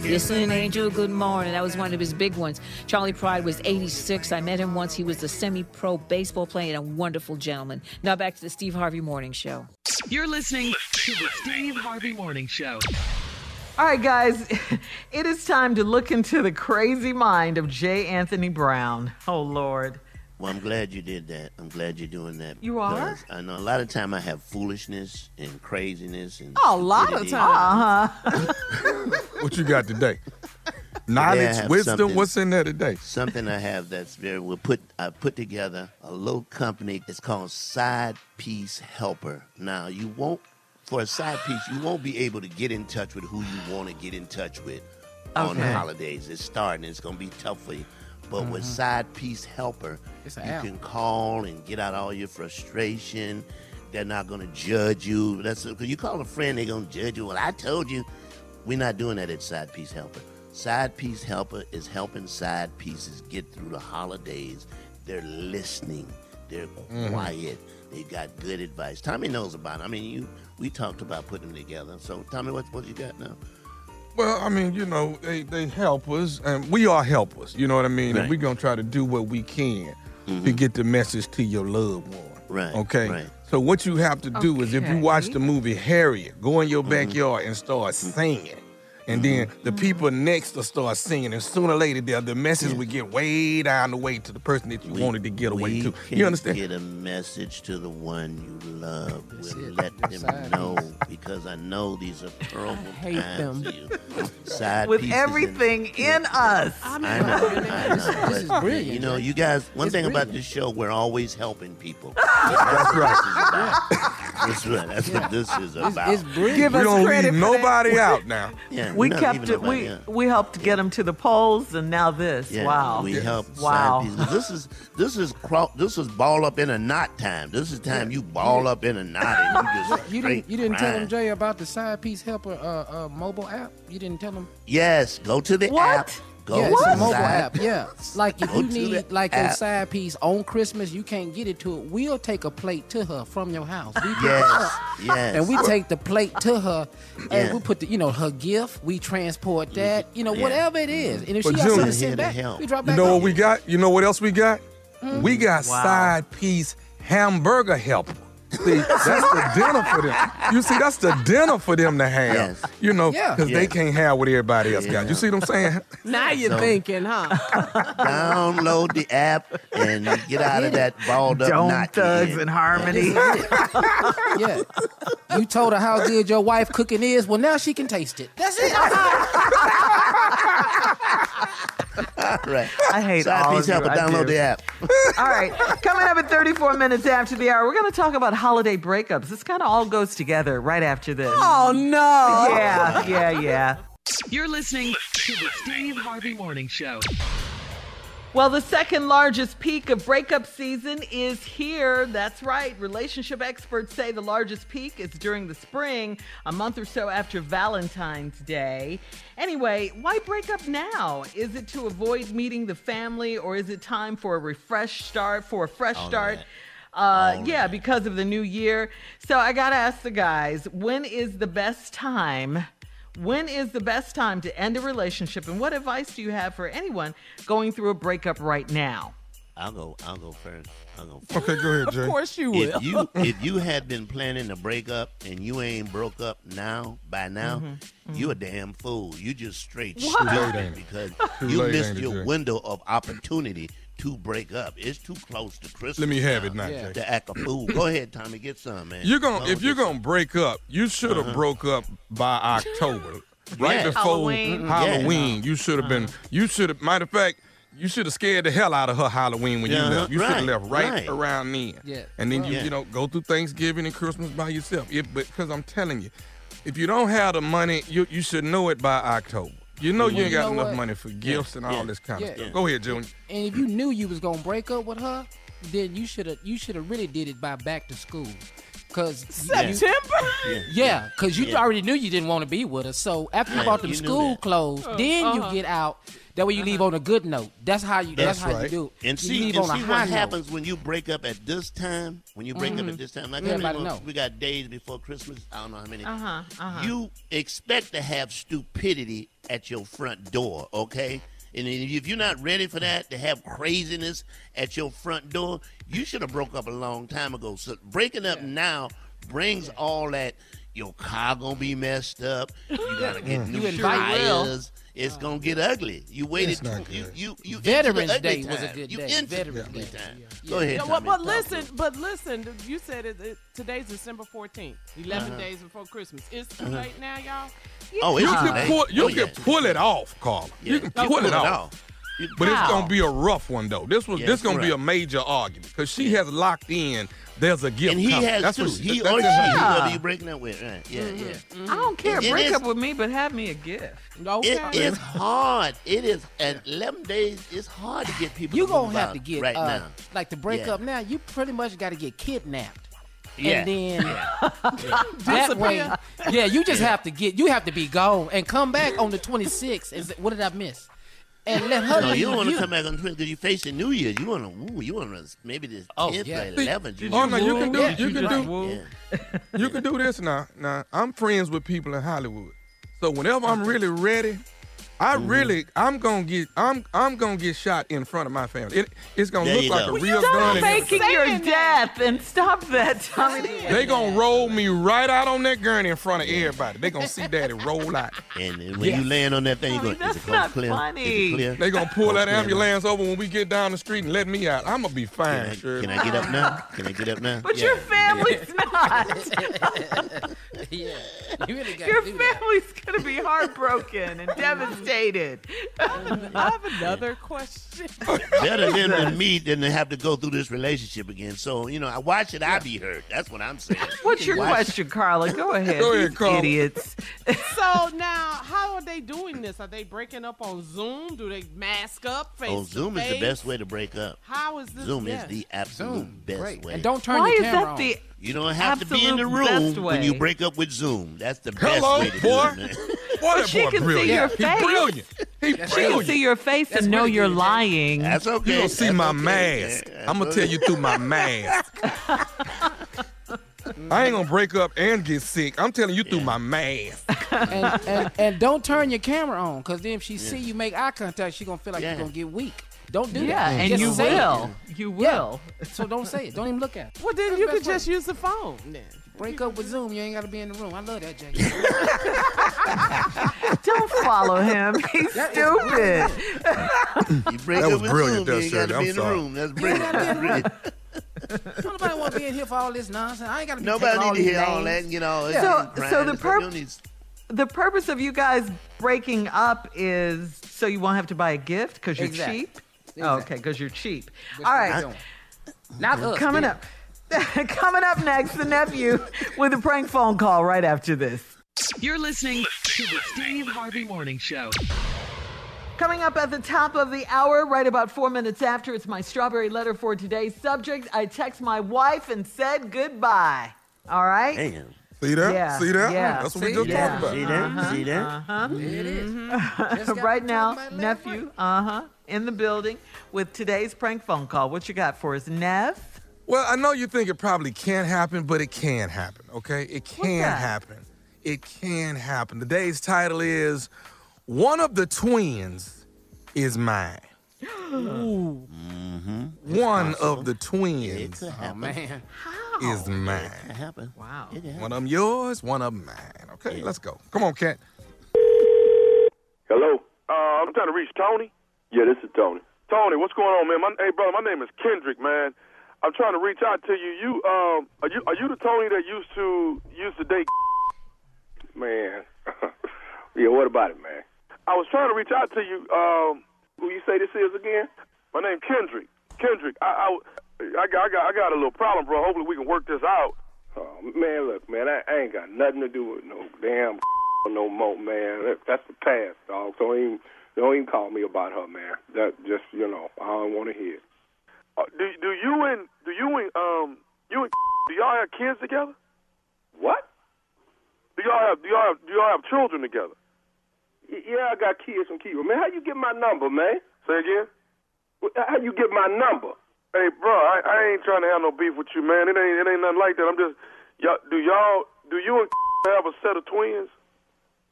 Listen, Angel, good morning. That was one of his big ones. Charley Pride was 86. I met him once. He was a semi pro baseball player and a wonderful gentleman. Now back to the Steve Harvey Morning Show. You're listening to the Steve Harvey Morning Show. All right, guys, it is time to look into the crazy mind of J. Anthony Brown. Oh, Lord. Well, I'm glad you did that. I'm glad you're doing that. You are? I know a lot of time I have foolishness and craziness and A lot of time. Uh-huh. What you got today? Today Knowledge, have wisdom. What's in there today? Something I have that's very we put I put together a little company. It's called Side Piece Helper. Now you won't for a side piece you won't be able to get in touch with who you want to get in touch with on the Okay. holidays. It's starting. It's gonna be tough for you. But with Mhm. Side Piece Helper, It's you app. can call and get out all your frustration. They're not gonna judge you. That's because you call a friend, they're gonna judge you. Well, I told you. We're not doing that at Side Piece Helper. Side Piece Helper is helping side pieces get through the holidays. They're listening. They're Mhm. quiet. They got good advice. Tommy knows about it. I mean, you we talked about putting them together. So, Tommy, what what you got now? Well, I mean, you know, they, they help us, and we are helpers. You know what I mean? Right. And we're gonna try to do what we can to Mhm. get the message to your loved one. Right. Okay. Right. So what you have to do is, if you watch the movie Harriet, go in Mm-hmm. your backyard and start singing. And then the people next will start singing, and sooner or later, the, the message will get way down the way to the person that you wanted to get away to. You understand? Get a message to the one you love. We'll let them Side know because I know these are terrible hate times them. you. Side With everything in us. I know, I know. This is- this is brilliant, You know, you guys. One It's thing about this show, we're always helping people. That's right. That's right. That's what this is about. It's brilliant. Give we us don't credit leave for that. nobody out now. Yeah, We kept it. We out. we helped get them to the polls, and now this. Yeah, wow. We help Wow. This is this is this is ball up in a knot time. This is time you ball up in a knot and you just You didn't, you didn't tell grind. him, Jay, about the Side Piece Helper uh, uh, mobile app? You didn't tell him? Yes, go to the What? app. Go yeah, it's a mobile app. Yeah, like if you need the like a app. side piece on Christmas, you can't get it to it. We'll take a plate to her from your house. We Yes, up, yes. and we take the plate to her, and Yeah. we put the you know her gift. We transport that, you know, Yeah. whatever it is, and if But she got Junior- something to send back, help. we drop You know off. what we got? You know what else we got? Mm-hmm. We got Wow. side piece hamburger helper. See, that's the dinner for them. You see, that's the dinner for them to have. Yes. You know, Yeah. because they can't have what everybody else got. You see what I'm saying? Now you're So- thinking, huh? Download the app and get out of that balled up Dome knot. thugs in. and harmony. yeah, you told her how good your wife cooking is. Well, now she can taste it. That's it. right. I hate Side all piece of you. helper. I Download do. the app. All right, coming up at 34 minutes after the hour, we're going to talk about holiday breakups. This kind of all goes together right after this. Oh no! Yeah, yeah, yeah. You're listening to the Steve Harvey Morning Show. Well, the second largest peak of breakup season is here. That's right. Relationship experts say the largest peak is during the spring, a month or so after Valentine's Day. Anyway, why break up now? Is it to avoid meeting the family or is it time for a refresh start, for a fresh All start? right. Uh, yeah, because of the new year. So I got to ask the guys, when is the best time? When is the best time to end a relationship? And what advice do you have for anyone going through a breakup right now? I'll go. I'll go first. I'll go first. Okay, go ahead, Jay. Of course you If will. you if you had been planning to break up and you ain't broke up now by now, Mhm, you a damn fool. You just straight What? Too stupid because Too you late, missed ain't it, your Jay? window of opportunity to break up. It's too close to Christmas. Let me have it now, now Jay. to act a fool. Go ahead, Tommy. Get some, man. You're gonna if you're gonna break up, you should have Uh-huh. broke up by October, right Yeah. before Halloween. Halloween. You should have been. You should have. Matter of fact, you should have scared the hell out of her Halloween when you left. You should have left right, right. around then. Yeah. And then you Yeah. you know go through Thanksgiving and Christmas by yourself. If, because I'm telling you, if you don't have the money, you you should know it by October. You know you Well, ain't you got know enough what? money for gifts and all Yeah. this kind Yeah. of stuff. Go ahead, Junior. And if you knew you was gonna break up with her, then you should have you should have really did it by back to school. Cause you- September? yeah, cause you Yeah. already knew you didn't want to be with her. So after you Yeah, bought them you school that. clothes, Uh, then uh-huh. you get out. That way you leave on a good note. That's how you. That's, That's how you do. it. And you see, leave and on see high what note. happens when you break up at this time. When you break up Mhm. at this time, like Yeah, how many everybody months- we got days before Christmas. I don't know how many. Uh-huh, uh-huh. You expect to have stupidity at your front door, okay? And if you're not ready for that, to have craziness at your front door, you should have broke up a long time ago. So breaking up now brings all that. Your car gonna be messed up. You gotta get new invite tires. It's gonna get ugly. You waited. It's not too- you you you Veterans the ugly Day was a good you day. Into Veterans the Day. time. Yeah. Go ahead. Yeah, well, but talk listen, to but listen. You said it, it, today's December 14th, 11 Uh-huh. days before Christmas. It's too Uh-huh. late now, y'all. Oh, it's you can late. pull you Oh, can yeah. pull it off, Carla. Yeah, You can you pull, pull it it off. off. You- But it's gonna be a rough one though. This was Yeah, this gonna be a major argument because she has locked in. There's a gift And he coming. has That's too. what she, He that's or she, in her- whoever you breaking up with. Right. Yeah, Mm-hmm. yeah. I don't care. It- it Break is- up with me, but have me a gift. Okay. It is hard. It is at 11 days. It's hard to get people. You to gonna move have out to get right uh, now. like to break Yeah. up now. You pretty much got to get kidnapped. Yeah. And then that way, Disappear. yeah, you just have to get, you have to be gone and come back on the 26th. And say, what did I miss? And let her No, you don't want to come back on the 20th because you facing New Year. You want to, ooh, you want to maybe the 10th Oh, yeah. or 11th. You Oh no, you can do Yeah, you you can do woo. Yeah. you can do this now. Now I'm friends with people in Hollywood, so whenever I'm really ready, I Mm-hmm. really I'm gonna get I'm I'm gonna get shot in front of my family. It, it's gonna There look like go. a Well, real Stop gun. and faking your death and stop that, Tommy. They gonna roll me right out on that gurney in front of everybody. They gonna see daddy roll out. And then when you land on that thing, you Tommy, going, is that's it not clear? Is funny. it clear? They gonna pull that ambulance over when we get down the street and let me out. I'm gonna be Can fine, I, sure. can I get up now? Can I get up now? But Yeah. your family's not. yeah, you really got Your to do that. family's gonna be heartbroken and devastated. I have another question. Better them than me than to have to go through this relationship again. So, you know, why should I be hurt? That's what I'm saying. What's your Why- question, Carla? Go ahead. Go ahead, These Carla. Idiots. so now, how are they doing this? Are they breaking up on Zoom? Do they mask up? Face Oh, to Zoom is the best way to break up. How is this? Zoom yeah. is the absolute Zoom, best great. way. And don't turn Why your is camera that on. the you don't have to be in the room when you break up with Zoom. That's the Hello, best way to boy. do it, man. Boy, that she boy can see brilliant. your He's brilliant. He's brilliant. She can see your face That's and know you're good, Jay. lying. That's okay. You gonna see That's my okay. mask. That's I'm gonna tell you through my mask. I ain't gonna break up and get sick. I'm telling you through my mask. and, and, and don't turn your camera on, because then if she see you make eye contact, she gonna feel like Yeah. you're gonna get weak. Don't do yeah, that. Yeah, and Just you say it. will. You will. So don't say it. Don't even look at it. Well, then you could just use the phone. Then. Break up with Zoom. You ain't got to be in the room. I love that, Jay. Don't follow him. He's stupid. You break That up was with brilliant, Zoom, that you ain't got to I'm be in the room. That's brilliant. That's brilliant. Nobody want to be in here for all this nonsense. I ain't got to be Nobody taking all need to these hear all that and get all So- that. so the and stuff. You perp- The purpose of you guys breaking up is so you won't have to buy a gift because you're Exactly. cheap. Oh, okay, because you're cheap. That's All what right, we doing. Not us. coming them. up. coming up next, the nephew with a prank phone call right after this. You're listening to the Steve Harvey Morning Show. Coming up at the top of the hour, right about four minutes after, it's my strawberry letter for today's subject. I text my wife and said goodbye. All right? Damn. See that? Yeah, See that? yeah. That's what we See? just Yeah. talked about. See that? Uh-huh, See that? Uh-huh. It is. Just got right now, nephew, uh huh, in the building with today's prank phone call. What you got for us, Nev? Well, I know you think it probably can't happen, but it can happen, okay? It can happen. It can happen. Today's title is One of the Twins is Mine. Ooh. Mm-hmm. One of the twins Oh, man. is mine. It can happen. Wow. It can happen. One of them yours, one of them mine. Okay, let's go. Come on, Cat. Hello. Uh, I'm trying to reach Tony. Yeah, this is Tony. Tony, what's going on, man? My, hey, brother, my name is Kendrick, man. I'm trying to reach out to you. You, um, are you are you the Tony that used to used to date? Man, yeah. What about it, man? I was trying to reach out to you. Um, who you say this is again? My name Kendrick. Kendrick. I, I, I got, I got, I got a little problem, bro. Hopefully we can work this out. Oh man, look, man, I, I ain't got nothing to do with no damn no more, man. That, that's the past, dog. So don't even, don't even call me about her, man. That just, you know, I don't want to hear. Uh, do do you and do you and um you and do y'all have kids together? What? Do y'all have do y'all have do y'all have children together? Yeah, I got kids from Kiva. Man, how you get my number, man? Say again. How you get my number? Hey, bro, I, I ain't trying to have no beef with you, man. It ain't it ain't nothing like that. I'm just y'all. Do y'all do you and have a set of twins?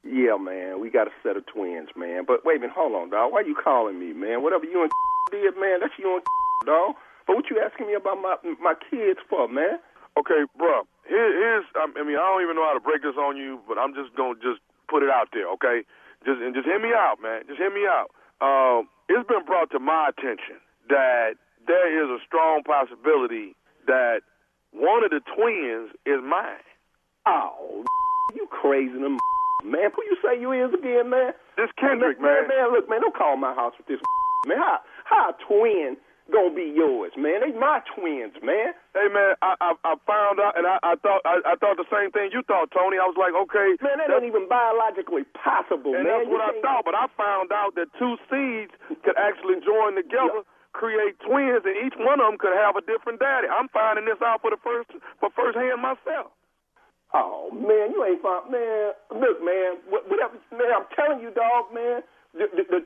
Yeah, man, we got a set of twins, man. But wait a minute, hold on, dog. Why you calling me, man? Whatever you and did, man, that's you and dog. But what you asking me about my my kids for, man? Okay, bro. Here, here's I mean I don't even know how to break this on you, but I'm just gonna just put it out there, okay? Just and just hear me out, man. Just hear me out. Um, it's been brought to my attention that there is a strong possibility that one of the twins is mine. Oh, you crazy, them man. Who you say you is again, man? This Kendrick, man. Man, look, man, don't call my house with this man. How how a twin gonna be yours, man? They my twins, man. Hey, man, I I, I found out, and I, I thought I, I thought the same thing you thought, Tony. I was like, okay, man, that ain't even biologically possible, and man. that's what I thought. But I found out that two seeds could actually join together. Create twins, and each one of them could have a different daddy. I'm finding this out for the first for first hand myself. Oh man, you ain't found man. Look, man, wh- whatever, man. I'm telling you, dog, man. The the the,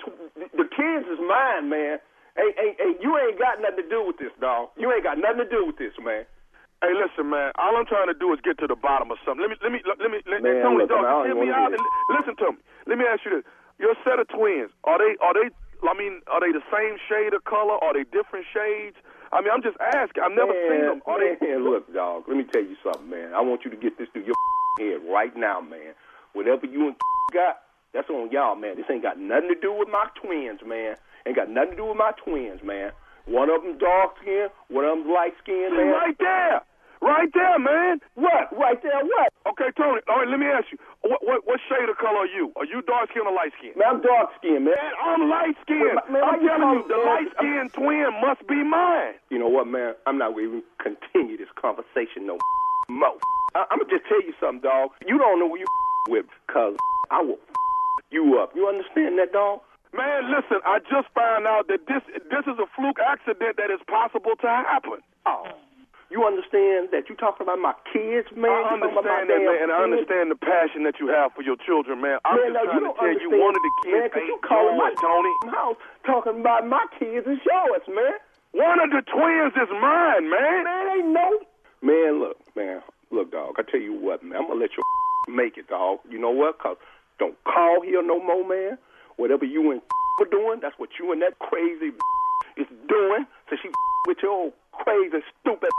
the kids is mine, man. Hey, hey, hey, you ain't got nothing to do with this, dog. You ain't got nothing to do with this, man. Hey, listen, man. All I'm trying to do is get to the bottom of something. Let me, let me, let me, let, Man, Tony, look, dog, man, hear me out. And listen to me. Let me ask you this: Your set of twins are they, are they? I mean, are they the same shade of color? Are they different shades? I mean, I'm just asking. I've never man, seen them. Are man, they? look, dog. Let me tell you something, man. I want you to get this through your head right now, man. Whatever you and got, that's on y'all, man. This ain't got nothing to do with my twins, man. Ain't got nothing to do with my twins, man. One of them dark skin, one of them light skin, See, man. right there. Right there, man. What? Right there, what? Okay, Tony. All right, let me ask you. What what, what shade of color are you? Are you dark skin or light skin? Man, I'm dark skin, man. Man, I'm light skinned. I'm you telling you, the light skinned twin must be mine. You know what, man? I'm not going to even continue this conversation no more. I- I'm going to just tell you something, dog. You don't know who you with, because I will you up. You understand that, dog? Man, listen, I just found out that this this is a fluke accident that is possible to happen. Oh. You understand that you talking about my kids, man? I my understand that, man, and I understand the passion that you have for your children, man. I'm man, just no, trying you to tell you one of the kids man, 'cause you ain't calling my yours, Tony. house talking about my kids is yours, man. One of the twins is mine, man. Man, ain't no. Man, look, man, look, dog. I tell you what, man. I'm gonna let you make it, dog. You know what? Cause don't call here no more, man. Whatever you and are doing, that's what you and that crazy is doing. So she with your old crazy stupid.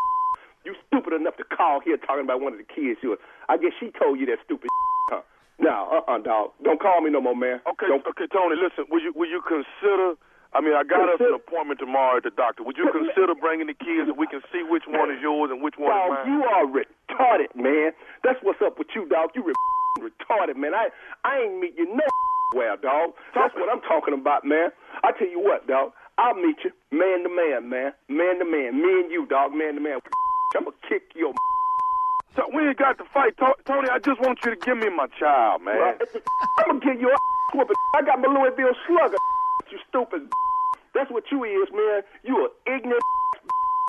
You stupid enough to call here talking about one of the kids. You, I guess she told you that stupid. Huh? No, uh, uh dog. Don't call me no more, man. Okay, don't. okay, Tony. Listen, would you would you consider? I mean, I got us an appointment tomorrow at the doctor. Would you consider bringing the kids and we can see which one is yours and which one is Dog, mine? you are retarded, man. That's what's up with you, dog. You re- retarded, man. I I ain't meet you no well, dog. That's what I'm talking about, man. I tell you what, dog. I'll meet you man to man, man. Man to man. Me and you, dog. Man to man. I'm gonna kick your So we ain't got to fight, Tony. I just want you to give me my child, man. I'm gonna give you a whooping. I got my Louisville slugger. You stupid. That's what you is, man. You an ignorant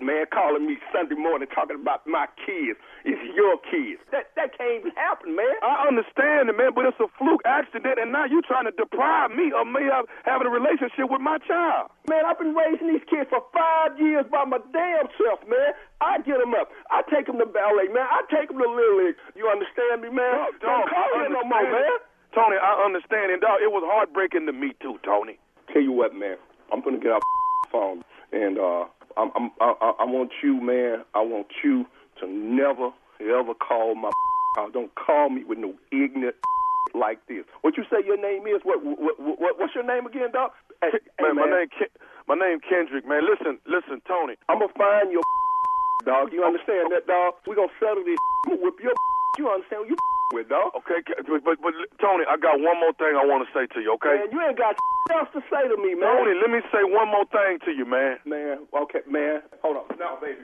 man calling me Sunday morning talking about my kids. It's your kids. That that can't even happen, man. I understand it, man, but it's a fluke accident, and now you trying to deprive me of me of having a relationship with my child. Man, I've been raising these kids for five years by my damn self, man. I get them up. I take them to ballet, man. I take them to Little League. You understand me, man? Dog, Don't call I me no more, man. Tony, I understand, and dog, it was heartbreaking to me too, Tony. Tell you what, man. I'm gonna get off the phone, and uh, I'm, I'm, I, I want you, man. I want you to never ever call my. Don't call me with no ignorant like this. What you say your name is? What, what, what what's your name again, dog? Hey, hey, Man, my name, Ken- my name Kendrick, man. Listen, listen, Tony. I'm gonna find your dog. You understand that, dog? We gonna settle this. I'm gonna whip your. You understand you with, dog? Okay, but, but, but Tony, I got one more thing I want to say to you, okay? Man, you ain't got else to say to me, man. Tony, let me say one more thing to you, man. Man, okay, man. Hold on. Now, baby.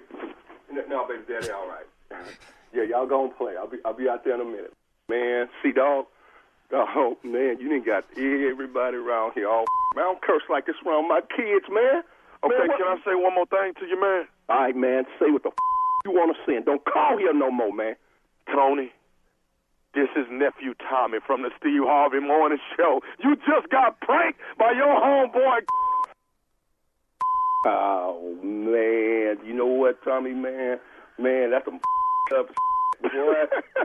Now, baby, daddy, all right. Yeah, y'all gonna play. I'll be I'll be out there in a minute. Man, see dog. Oh man, you didn't got everybody around here all man, I don't curse like this around my kids, man. Okay, Man, can I say one more thing to you, man? All right, man, say what the f- you wanna say and don't call here no more, man. Tony, this is nephew Tommy from the Steve Harvey Morning Show. You just got pranked by your homeboy. Oh man, you know what, Tommy, man? Man, that's some up boy,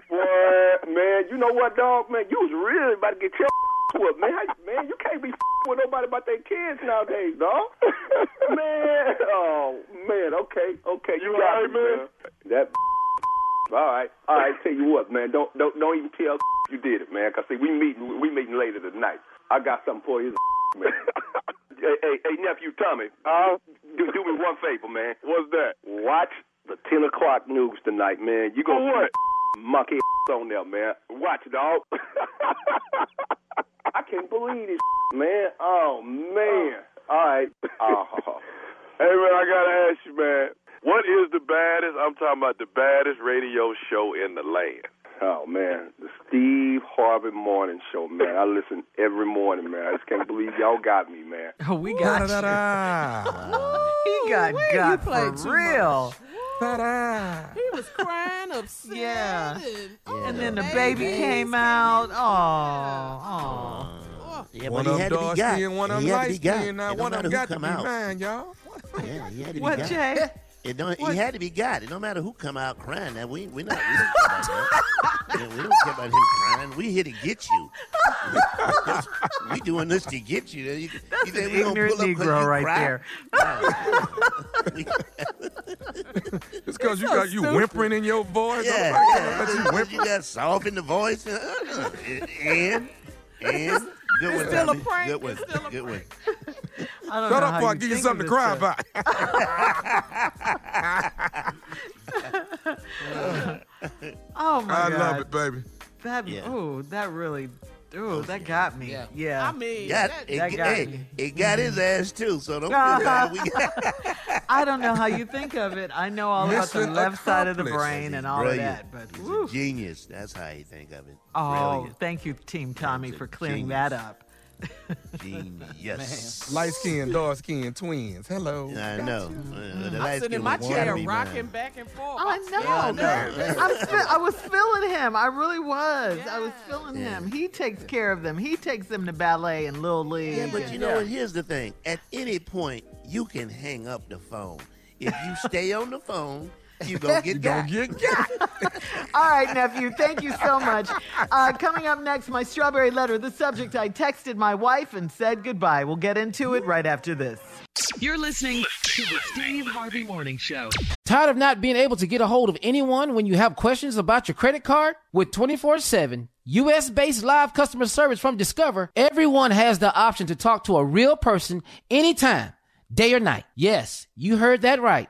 boy, man. You know what, dog, man? You was really about to get your whooped, man. Man, you can't be with nobody about their kids nowadays, dog. man, oh man, okay, okay, you, You got right, me, man? That. All right, all right. Tell you what, man. Don't don't don't even tell you did it, man. Cause see, we meeting we meeting later tonight. I got something for you, man. hey, hey, hey, nephew Tommy. Uh, do do me one favor, man. What's that? Watch the ten o'clock news tonight, man. You gonna what? monkey on there, man. Watch, dog. I can't believe this, man. Oh man. All right. Oh. Hey, man, I got to ask you, man. What is the baddest? I'm talking about the baddest radio show in the land. Oh man, the Steve Harvey Morning Show, man. I listen every morning, man. I just can't believe y'all got me, man. Oh, we got you. he got Ooh-wee, got you played for too real. He was crying, upset. Yeah. And, oh, And then the baby. baby came out. Oh, oh. Yeah, one but of he them had to dark skin, one of them had to light got. skin. Now one of them got who to be out. mine, y'all. Yeah, he had to be What, got. Jay? It don't. What? He had to be got. It no matter who come out crying. Now we we not we don't care about that. Yeah, we don't care about him crying. We here to get you. we doing this to get you. you That's you think an we gonna ignorant pull up 'cause Negro you right cry? there. It's because you so got you stupid. whimpering in your voice. Yeah, Nobody yeah. you You, got soft in the voice. And and good one, still a Tommy. prank. Good one. It's still a Good one. I don't Shut up how before I you give you something to cry this about. Oh my I god. love it, baby. That Yeah. oh, that really oh, that got me. Yeah. I mean, Got, that- it, that got hey, me. it got his mm-hmm. ass too, so don't feel bad. We got, I don't know how you think of it. I know all about the Mission left side of the accomplished. brain and all brilliant. of that, but He's woo. a genius. That's how you think of it. oh, Brilliant. thank you, Team Tommy, for clearing genius. that up. Genius. Light skin, dark skin, twins. Hello. I know. Uh, the I'm light sitting in my was chair one rocking mine. back and forth. I I'm know. scared. I know. I'm fe- I was feeling him. I really was. I was feeling Yeah. him. He takes care of them. He takes them to ballet and Little League. Yeah, but you know what? Here's the thing. At any point, you can hang up the phone. If you stay on the phone, you gonna get You got. gonna get got. All right, nephew. Thank you so much. Uh, coming up next, my strawberry letter. The subject: I texted my wife and said goodbye. We'll get into it right after this. You're listening to the Steve Harvey Morning Show. Tired of not being able to get a hold of anyone when you have questions about your credit card? With 24 7 US based live customer service from Discover, everyone has the option to talk to a real person anytime, day or night. Yes, you heard that right.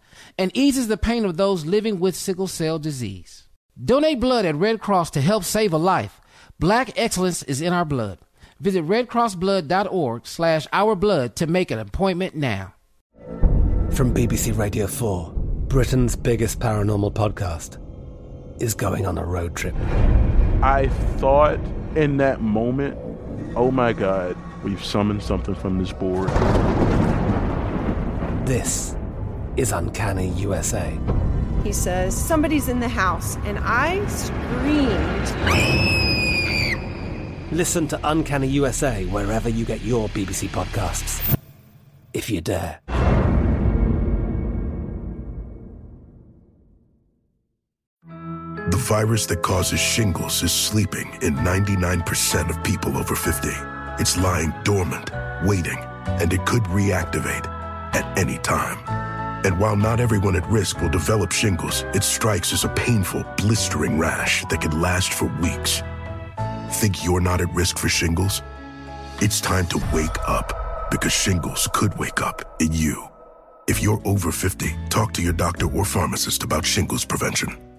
and eases the pain of those living with sickle cell disease. Donate blood at Red Cross to help save a life. Black excellence is in our blood. Visit redcrossblood.org slash ourblood to make an appointment now. From BBC Radio 4, Britain's biggest paranormal podcast is going on a road trip. I thought in that moment, oh my God, we've summoned something from this board. This is Uncanny USA. He says, Somebody's in the house, and I screamed. Listen to Uncanny USA wherever you get your BBC podcasts, if you dare. The virus that causes shingles is sleeping in 99% of people over 50. It's lying dormant, waiting, and it could reactivate at any time. And while not everyone at risk will develop shingles, it strikes as a painful, blistering rash that can last for weeks. Think you're not at risk for shingles? It's time to wake up because shingles could wake up in you. If you're over 50, talk to your doctor or pharmacist about shingles prevention.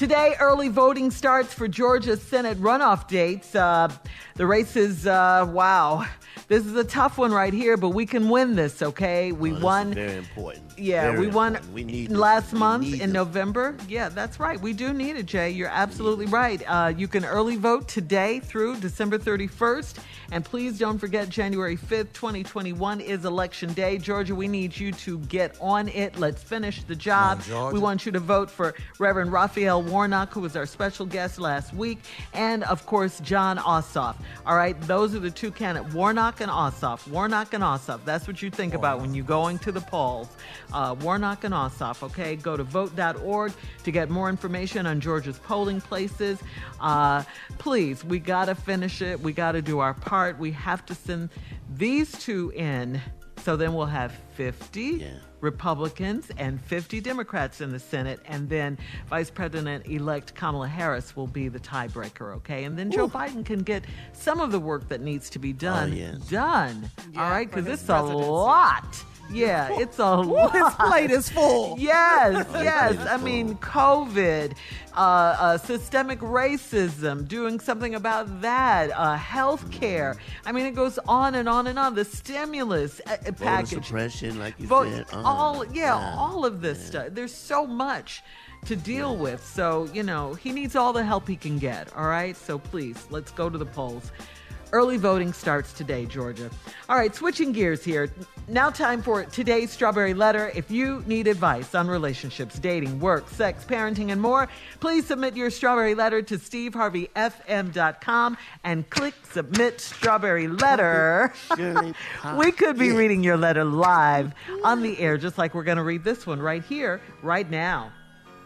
Today, early voting starts for Georgia Senate runoff dates. Uh, the races, uh, wow. This is a tough one right here, but we can win this, okay? We Oh, won. very important. Yeah, Very we won. We need this. last We month in this. November. Yeah, that's right. We do need it, Jay. You're absolutely right. Uh, you can early vote today through December 31st. And please don't forget January 5th, 2021 is election day. Georgia, we need you to get on it. Let's finish the job. Georgia. we want you to vote for Reverend Raphael Warnock, who was our special guest last week, and of course, Jon Ossoff. All right, those are the two candidates Warnock and Ossoff. Warnock and Ossoff. That's what you think about when you're going to the polls. Uh, Warnock and Ossoff, okay? Go to vote.org to get more information on Georgia's polling places. Uh, please, we got to finish it. We got to do our part. We have to send these two in. So then we'll have 50 Republicans and 50 Democrats in the Senate. And then Vice President elect Kamala Harris will be the tiebreaker, okay? And then Joe Biden can get some of the work that needs to be oh, done yes. done. all right? for Because his it's a lot. Yeah, it's a lot. His plate is full. Yes, yes. I mean, COVID, uh, uh, systemic racism, doing something about that, uh, health care. I mean, it goes on and on and on. The stimulus uh, uh, Voter package. suppression, like you Vote- said. Oh, all, yeah, yeah. all of this stuff. There's so much to deal with. So, you know, he needs all the help he can get. All right. So please, let's go to the polls. Early voting starts today, Georgia. All right, switching gears here. Now, time for today's Strawberry Letter. If you need advice on relationships, dating, work, sex, parenting, and more, please submit your Strawberry Letter to steveharveyfm.com and click Submit Strawberry Letter. we could be reading your letter live on the air, just like we're going to read this one right here, right now.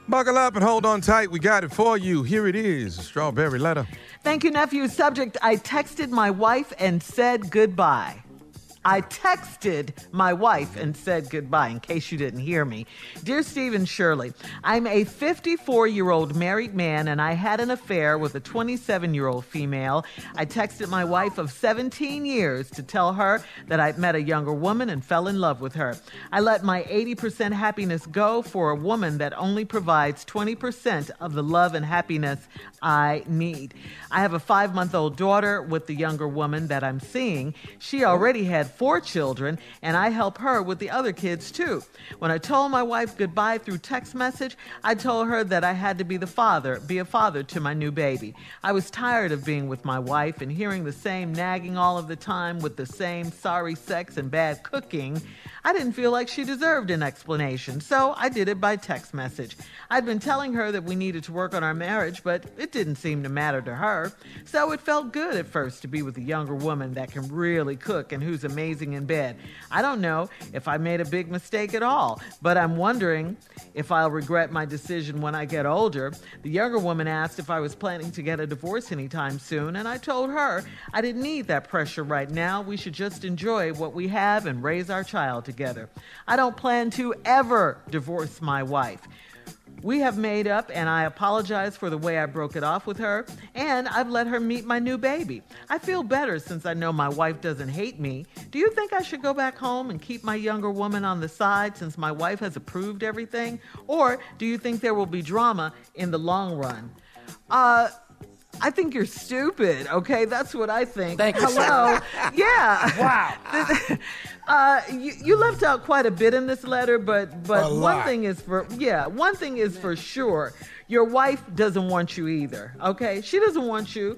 Buckle up and hold on tight. We got it for you. Here it is, strawberry letter. Thank you, nephew. Subject I texted my wife and said goodbye. I texted my wife and said goodbye, in case you didn't hear me. Dear Stephen Shirley, I'm a 54 year old married man and I had an affair with a 27 year old female. I texted my wife of 17 years to tell her that I'd met a younger woman and fell in love with her. I let my 80% happiness go for a woman that only provides 20% of the love and happiness I need. I have a five month old daughter with the younger woman that I'm seeing. She already had four children, and I help her with the other kids too. When I told my wife goodbye through text message, I told her that I had to be the father, be a father to my new baby. I was tired of being with my wife and hearing the same nagging all of the time with the same sorry sex and bad cooking. I didn't feel like she deserved an explanation, so I did it by text message. I'd been telling her that we needed to work on our marriage, but it didn't seem to matter to her. So it felt good at first to be with a younger woman that can really cook and who's amazing in bed. I don't know if I made a big mistake at all, but I'm wondering if I'll regret my decision when I get older. The younger woman asked if I was planning to get a divorce anytime soon, and I told her I didn't need that pressure right now. We should just enjoy what we have and raise our child together. I don't plan to ever divorce my wife. We have made up, and I apologize for the way I broke it off with her, and I've let her meet my new baby. I feel better since I know my wife doesn't hate me. Do you think I should go back home and keep my younger woman on the side since my wife has approved everything? Or do you think there will be drama in the long run? Uh, I think you're stupid. Okay, that's what I think. Thank you, Hello. yeah. Wow. uh, you, you left out quite a bit in this letter, but but one thing is for yeah, one thing is for sure. Your wife doesn't want you either. Okay, she doesn't want you.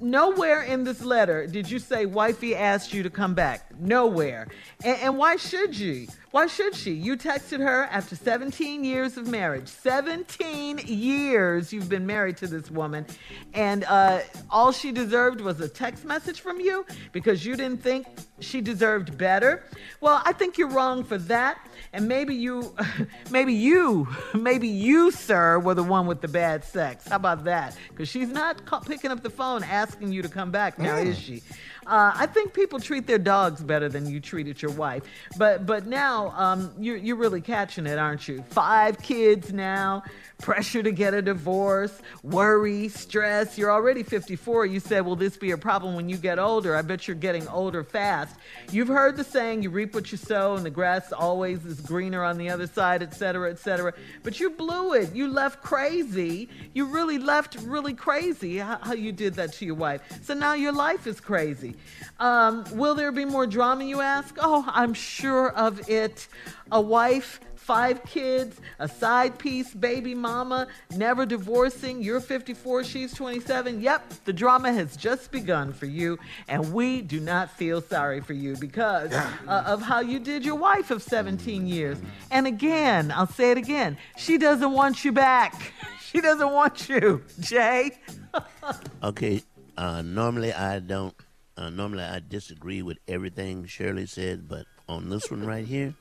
Nowhere in this letter did you say wifey asked you to come back. Nowhere. And, and why should you? Why should she? You texted her after 17 years of marriage. 17 years you've been married to this woman, and uh, all she deserved was a text message from you because you didn't think she deserved better. Well, I think you're wrong for that. And maybe you, maybe you, maybe you, sir, were the one with the bad sex. How about that? Because she's not ca- picking up the phone asking you to come back now, is she? Uh, I think people treat their dogs better than you treated your wife. But but now um, you're you're really catching it, aren't you? Five kids now, pressure to get a divorce, worry, stress. You're already 54. You said, will this be a problem when you get older? I bet you're getting older fast. You've heard the saying, you reap what you sow, and the grass always is greener on the other side, et cetera, et cetera. But you blew it. You left crazy. You really left really crazy how, how you did that to your wife. So now your life is crazy. Um, will there be more drama, you ask? Oh, I'm sure of it. A wife, five kids, a side piece, baby mama, never divorcing. You're 54, she's 27. Yep, the drama has just begun for you, and we do not feel sorry for you because uh, of how you did your wife of 17 years. And again, I'll say it again, she doesn't want you back. She doesn't want you, Jay. Okay, uh, normally I don't. Uh, normally I disagree with everything Shirley said, but on this one right here,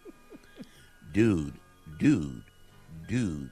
dude, dude, dude,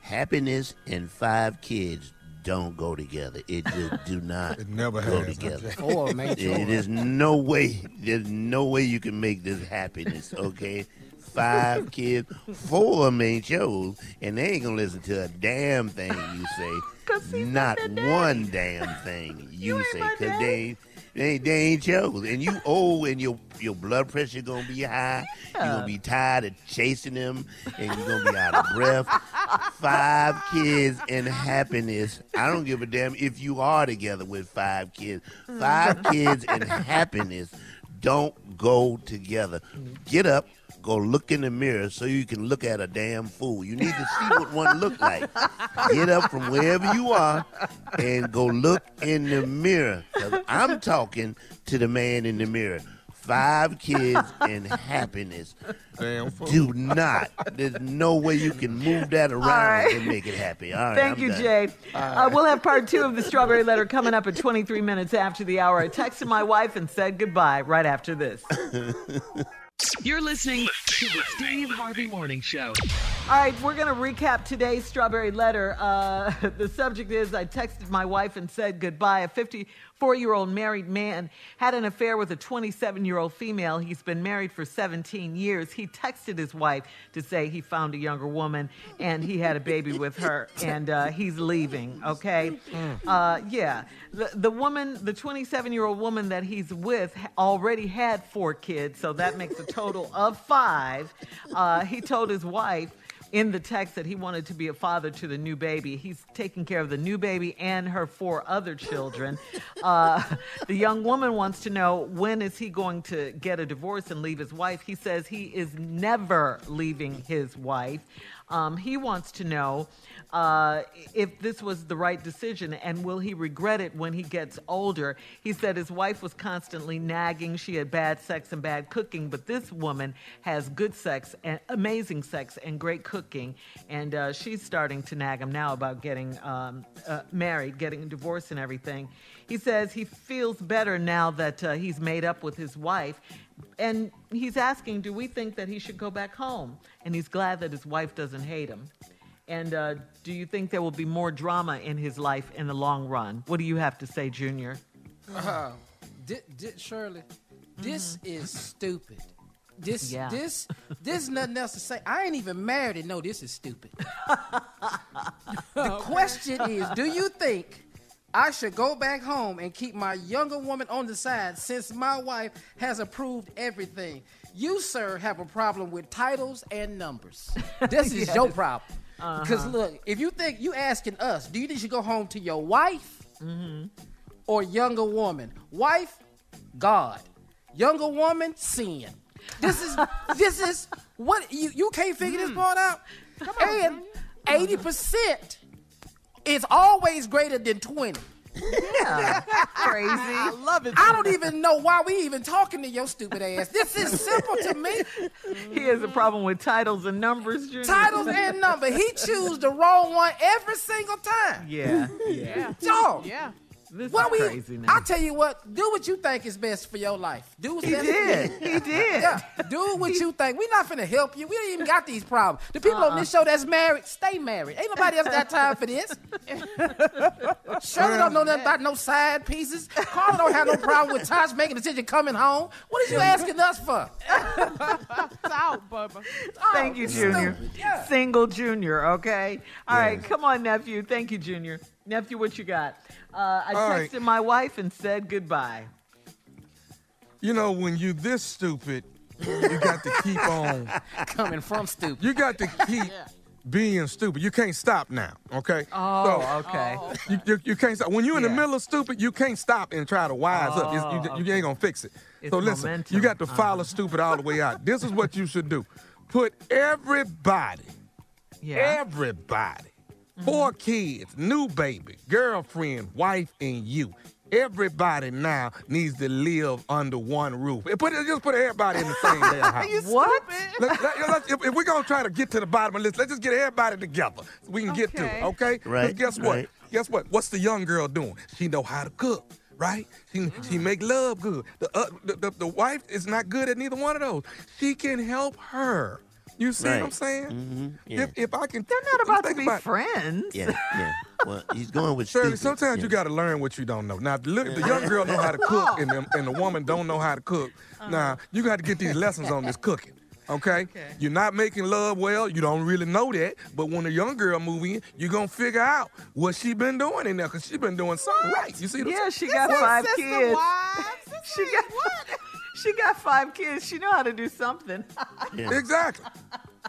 happiness and five kids don't go together. It just do not It never go has. together. Four, make sure. There- There's no way. There's no way you can make this happiness. Okay. Five kids, four of them ain't yours, and they ain't gonna listen to a damn thing you say. Not one damn thing you, say, cause they ain't, they they ain't yours, and you old, and your your blood pressure gonna be high. You're gonna be tired of chasing them, and you're gonna be out of breath. Five kids and happiness. I don't give a damn if you are together with five kids. Five kids and happiness don't go together. Get up, go look in the mirror so you can look at a damn fool. You need to see what one look like. Get up from wherever you are and go look in the mirror. 'Cause I'm talking to the man in the mirror. Five kids and happiness. Damn fool. Do not. There's no way you can move that around right. and make it happy. All right. Thank I'm you, done. Jay. Uh, we'll have part two of the strawberry letter coming up at 23 minutes after the hour. I texted my wife and said goodbye right after this. You're listening to the Steve Harvey Morning Show. All right, we're going to recap today's strawberry letter. Uh, the subject is I texted my wife and said goodbye. A 54 four year old married man had an affair with a 27 year old female. He's been married for 17 years. He texted his wife to say he found a younger woman and he had a baby with her and uh, he's leaving, okay? Uh, yeah. The, the woman, the 27 year old woman that he's with, already had four kids, so that makes a total of five. Uh, he told his wife, in the text that he wanted to be a father to the new baby. He's taking care of the new baby and her four other children. Uh, the young woman wants to know when is he going to get a divorce and leave his wife. He says he is never leaving his wife. Um, he wants to know uh, if this was the right decision and will he regret it when he gets older. He said his wife was constantly nagging. She had bad sex and bad cooking, but this woman has good sex and amazing sex and great cooking. And uh, she's starting to nag him now about getting um, uh, married, getting a divorce, and everything. He says he feels better now that uh, he's made up with his wife. And he's asking, do we think that he should go back home? And he's glad that his wife doesn't hate him. And uh, do you think there will be more drama in his life in the long run? What do you have to say, Junior? Uh, di- di- Shirley, this is stupid. This, Yeah. this, this nothing else to say. I ain't even married and know this is stupid. the question is, do you think I should go back home and keep my younger woman on the side since my wife has approved everything? You, sir, have a problem with titles and numbers. This is Yes. your problem. Because Uh-huh. look, if you think you asking us, do you think you should go home to your wife Mm-hmm. or younger woman? Wife, God. Younger woman, sin. This is this is what you you can't figure this part out. and eighty percent is always greater than twenty. Yeah, crazy. I love it. I don't even know why we even talking to your stupid ass. This is simple to me. He has a problem with titles and numbers, Junior. Titles and number. He choose the wrong one every single time. Yeah, yeah. Dog. Yeah. This What is we, crazy now. I tell you what, do what you think is best for your life. Do what's He best did. for you. He did. Yeah, do what you think. We're not finna help you. We don't even got these problems. The people on uh-uh. this show that's married, stay married. Ain't nobody else got time for this. Shirley don't know nothing about no side pieces. Carla don't have no problem with Tosh making a decision coming home. What are you asking us for? It's out, Bubba. Thank you, Junior. Yeah. Single Junior, okay? All right, come on, nephew. Thank you, Junior. Nephew, what you got? Uh, I All texted right. my wife and said goodbye. You know, when you this stupid, you got to keep on. Coming from stupid. You got to keep being stupid. You can't stop now, okay? Oh, okay. You, you, you can't stop. When you're in Yeah. the middle of stupid, you can't stop and try to wise up. You, Oh, you ain't gonna fix it. It's so listen, momentum. you got to follow Uh-huh. stupid all the way out. This is what you should do. Put everybody, Yeah. Everybody, four kids, new baby, girlfriend, wife, and you. Everybody now needs to live under one roof. And Put just put everybody in the same damn house. What? Let, let, let's- if, if we're gonna try to get to the bottom of this, let's just get everybody together so we can get to it. Okay? 'Cause Right, Guess what? right. Guess what? What's the young girl doing? She know how to cook. Right? She, she make love good. The, uh, the, the the wife is not good at neither one of those. She can help her. You see what I'm Right. saying? Mhm, yeah. If, if I can, They're not about to be about- friends. Yeah, yeah. Well, he's going with Shirley, stupid. sometimes yeah. you got to learn what you don't know. Now, the, little- the young girl know how to cook, and the, and the woman don't know how to cook. Now, you got to get these lessons on this cooking. Okay? okay? You're not making love well. You don't really know that. But when a young girl move in, you're going to figure out what she been doing in there because she been doing something right. You see what I'm Yeah, she got five kids. wives. She got she got five kids. She know how to do something. Yeah. Exactly.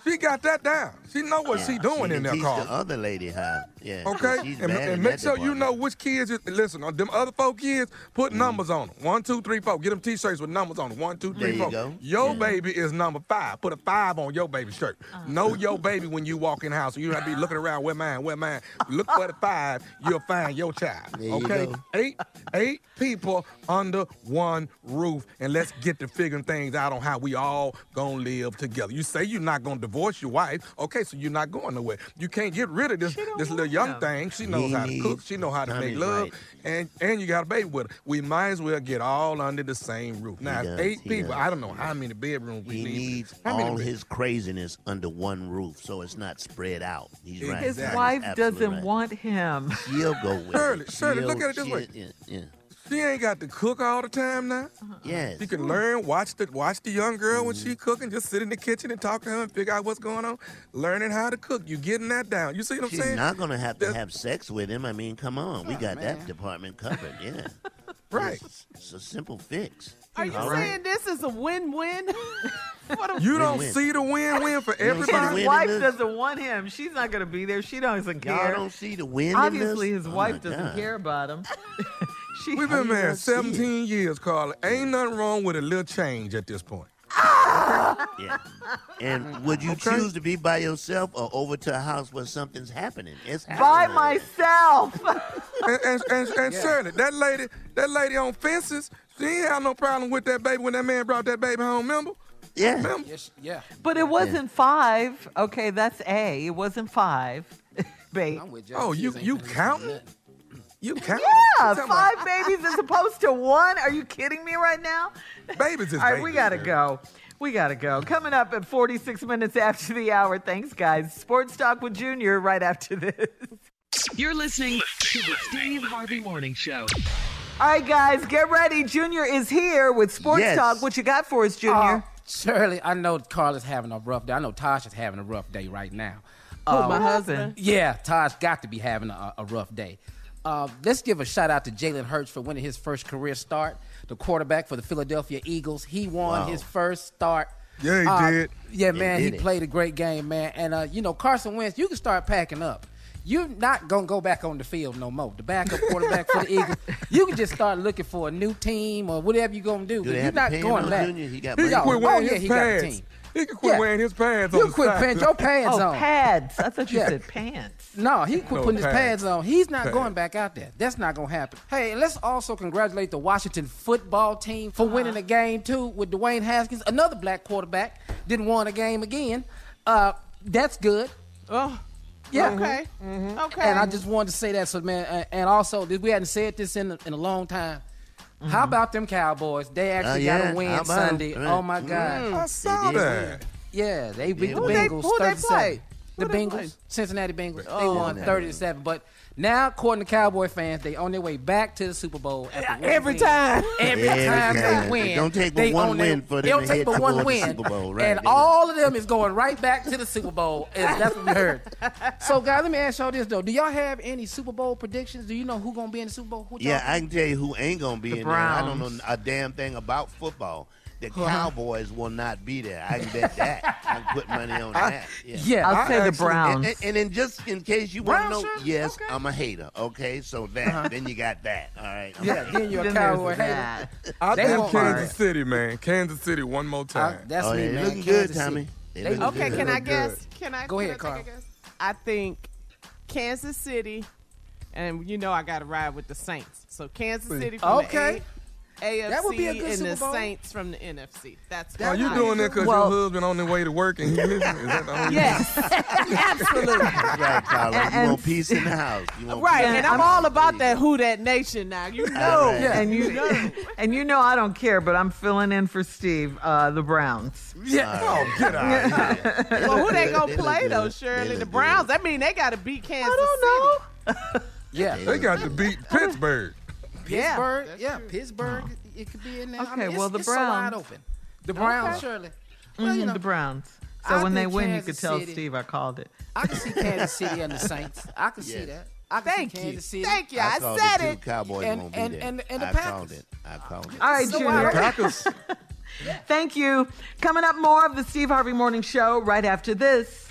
She got that down. She know what she doing she in can there, teach the other lady how. Yeah. Okay, She's and, and make that sure you know which kids. You, listen, on them other four kids, put mm-hmm. numbers on them. One, two, three, four. Get them T-shirts with numbers on them. One, two, three, There you four. go. Your Yeah. baby is number five. Put a five on your baby shirt. Know your baby when you walk in the house. You don't have to be looking around. Where mine? Where mine? Look for the five. You'll find your child. There you okay, go. eight eight people under one roof, and let's get to figuring things out on how we all gonna live together. You say you're not gonna divorce your wife. Okay, so you're not going nowhere. You can't get rid of this this little young thing. She knows how to cook. She know how to make love, right. and and you got a baby with her. We might as well get all under the same roof. Now, does, eight people. does. I don't know how many bedrooms we He need. needs how many all his craziness under one roof so it's not spread out. He's right. His Exactly. wife Absolutely doesn't right. want him. She'll go with Shirley, it. Shirley, look She'll- at it this way. Yeah, yeah. She ain't got to cook all the time now. Uh-huh. Yes. She can learn, watch the watch the young girl when she mm-hmm. cooking, just sit in the kitchen and talk to her and figure out what's going on. Learning how to cook. You getting that down. You see what I'm She's saying? not gonna have to have sex with him. I mean, come on, we oh, got that department covered. Yeah, right. It's, it's a simple fix. Are you All right. saying this is a win-win? What a- You don't Win-win. see the win-win for You don't see the everybody. His wife doesn't want him. She's not going to be there. She doesn't Y'all care. don't see the win in Obviously, his Oh, wife doesn't God. care about him. she, We've been married 17 years, Carla. Ain't nothing wrong with a little change at this point. Yeah. And would you choose to be by yourself or over to a house where something's happening? It's by myself. And, and, and, and Shirley, that lady, that lady on fences, she ain't have no problem with that baby when that man brought that baby home, remember? Yeah. Remember? Yes, yeah. But it wasn't five. Okay, that's A. It wasn't five. Babe. I'm with Oh, you you counting? You counting? Yeah, You talking about- five babies as opposed to one. Are you kidding me right now? Babies is All right, we gotta man. go. We gotta go. Coming up at 46 minutes after the hour. Thanks, guys. Sports Talk with Junior right after this. You're listening to the Steve Harvey Morning Show. All right, guys, get ready. Junior is here with Sports Yes. Talk. What you got for us, Junior? Uh, Shirley, I know Carla's having a rough day. I know Tosh is having a rough day right now. Who, my husband? Yeah, Tosh got to be having a, a rough day. Uh, let's give a shout out to Jalen Hurts for winning his first career start, the quarterback for the Philadelphia Eagles. He won Wow. his first start. Yeah, he Uh, did. Yeah, man, he, it. played a great game, man. And uh, you know, Carson Wentz, you can start packing up. You're not gonna go back on the field no more. The backup quarterback for the Eagles, you can just start looking for a new team or whatever you're gonna do. Do you're not going back. Junior? He got He quit Oh, wearing yeah, his he got a pads. team. He can quit Yeah. wearing his pads You on the quit side. putting your pads oh, on. pads. I thought you Yeah. said pants. No, he quit No, putting his pads. pads on. He's not Pads. going back out there. That's not gonna happen. Hey, let's also congratulate the Washington football team for winning the game too with Dwayne Haskins, another black quarterback. Didn't won a game again. Uh, that's good. Oh, Yeah. okay. Mm-hmm. Okay. And I just wanted to say that, so man. uh, And also, we hadn't said this in in a long time. How about them Cowboys? They actually Uh, got yeah, a win how about 'em? Sunday. Right. Oh my God! Mm. I saw that. Yeah, they beat the Who they- Bengals. who they 37. play? The Who Bengals, play? Cincinnati Bengals. they Oh, won okay. 30 to 7. But now, according to Cowboy fans, they on their way back to the Super Bowl. after one Every time. Every Every time time. they It win. don't take but one on their- win for It them don't take hit but one win. Super Bowl, right, and yeah. all of them is going right back to the Super Bowl. And that's what we heard. So, guys, let me ask y'all this, though. Do y'all have any Super Bowl predictions? Do you know who's going to be in the Super Bowl? Who Yeah, think? I can tell you who ain't gonna be The in there. I don't know a damn thing about football. The Cowboys will not be there. I can bet that. I can put money on that. Yeah, Yeah, I'll say the Browns. And, and, and just in case you want to know, sir? yes, I'm a hater. Okay, so that Uh-huh. then you got that. All right. I'm Yeah, a- then you're a Cowboy there's hater. I They think won't- Kansas City, man. Kansas City one more time. that's Oh, me, yeah, man. looking good, Tommy. They They looking Okay, good. can I guess? good. Can I Go can ahead, I Carl. take a guess? I think Kansas City, and you know I got to ride with the Saints. So Kansas City from Okay. The A- AFC That would be a good and Super Bowl. Saints from the NFC. That's Are what you I- doing that because Well- your husband on the way to work and he listening? Is that the whole Yes, absolutely. Right, Carla. You And- want peace in the house. You want Right, peace. and I'm all about that Who Dat Nation now. You know. All right. And you know, and you know I don't care, but I'm filling in for Steve, uh, the Browns. Yeah. Oh, get out of here. Well, who they gonna They look play though, good. Shirley? The Browns. good. That mean they got to beat Kansas I don't know. Yeah. They got to beat Pittsburgh. Yeah. Pittsburgh, yeah, Pittsburgh, it could be in there. I Okay, mean, well, the it's so wide Browns. open. The Browns, Okay. surely. Well, you Mhm, know, the Browns. So I when they think win, you Kansas could tell City- Steve I called it. I can see Kansas City and the Saints. I can see that. I can Thank see you. Kansas City. Thank you. I I, called said it. it. Cowboys And- won't be and- there. and- and the I Packers. called it. I called it. All right, So Junior. Packers. Thank you. Coming up more of the Steve Harvey Morning Show right after this.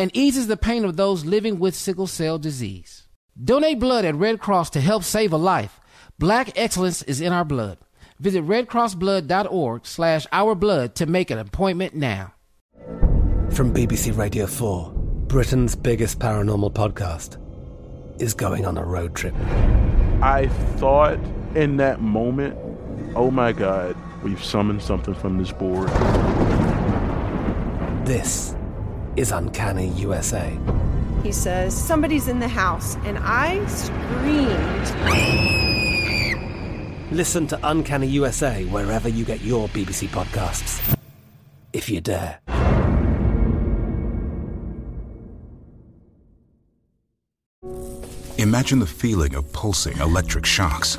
and eases the pain of those living with sickle cell disease. Donate blood at Red Cross to help save a life. Black excellence is in our blood. Visit redcrossblood.org slash ourblood to make an appointment now. From BBC Radio 4, Britain's biggest paranormal podcast is going on a road trip. I thought in that moment, oh my God, we've summoned something from this board. This is Uncanny USA. He says, Somebody's in the house. And I screamed. Listen to Uncanny USA wherever you get your BBC podcasts, if you dare. Imagine the feeling of pulsing electric shocks.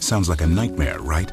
Sounds like a nightmare, right?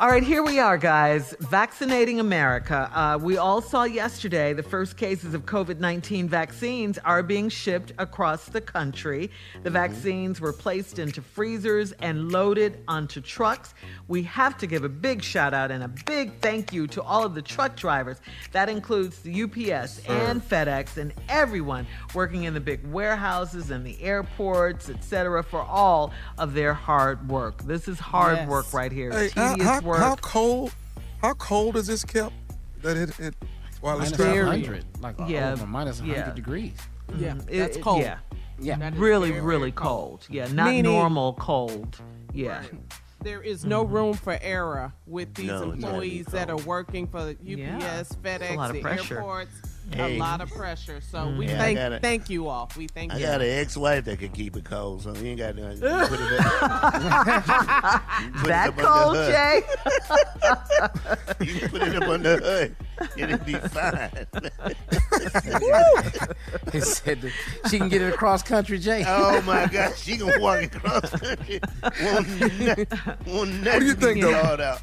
All right, here we are, guys. Vaccinating America. Uh, we all saw yesterday the first cases of COVID 19 vaccines are being shipped across the country. The vaccines were placed into freezers and loaded onto trucks. We have to give a big shout out and a big thank you to all of the truck drivers. That includes the UPS and FedEx and everyone working in the big warehouses and the airports, etc., for all of their hard work. This is hard Yes. work right here. Hey, how, Tedious how, work. how cold? How cold is this kept? That it, it while it's Minus traveling? 100, like Yeah, over minus 100 yeah. degrees. Yeah, Mhm. that's It- it- cold. Yeah, Yeah. That is really, very, really very cold. Yeah, not Meaning- normal cold. Yeah. There is no room for error with these No, it's gotta be employees that are working for UPS, Yeah. FedEx, a lot of the airports. Hey. A lot of pressure. So mm, we Yeah, thank gotta- thank you all. We thank you. I you. got an ex-wife that can keep it cold, so you ain't got to put it up. you put it That cold, the Jay? you can put it up on the hood, and it'll be fine. He said she can get it across country, Jay. oh my God, she can walk across country. Won't, won't What do you be think, though?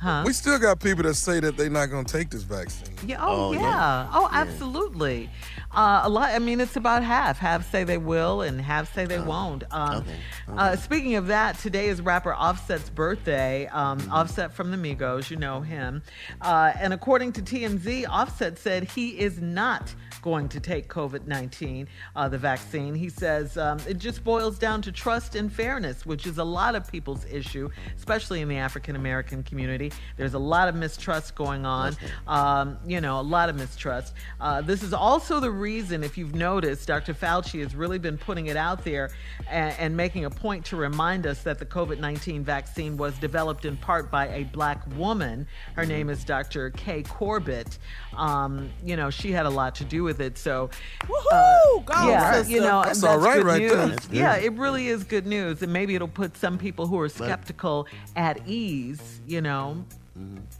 Thawed out. Huh? We still got people that say that they're not going to take this vaccine. Yeah. Oh, Oh, yeah. yeah. Oh, absolutely. Uh, a lot. I mean, it's about half. Half say they will, and half say they won't. Um, okay, Uh, speaking of that, today is rapper Offset's birthday. Um, Offset from the Migos, you know him. Uh, and according to TMZ, Offset said he is not going to take COVID 19, uh, the vaccine. He says um, it just boils down to trust and fairness, which is a lot of people's issue, especially in the African American community. There's a lot of mistrust going on, um, you know, a lot of mistrust. Uh, this is also the reason, if you've noticed, Dr. Fauci has really been putting it out there and, and making a point to remind us that the COVID 19 vaccine was developed in part by a black woman. Her name is Dr. Kay Corbett. Um, you know, she had a lot to do with it. So, Woohoo! Go, yeah, sister. you know, That's that's, all right good right news. there. That's. Yeah, it really is good news, and maybe it'll put some people who are skeptical at ease. You know,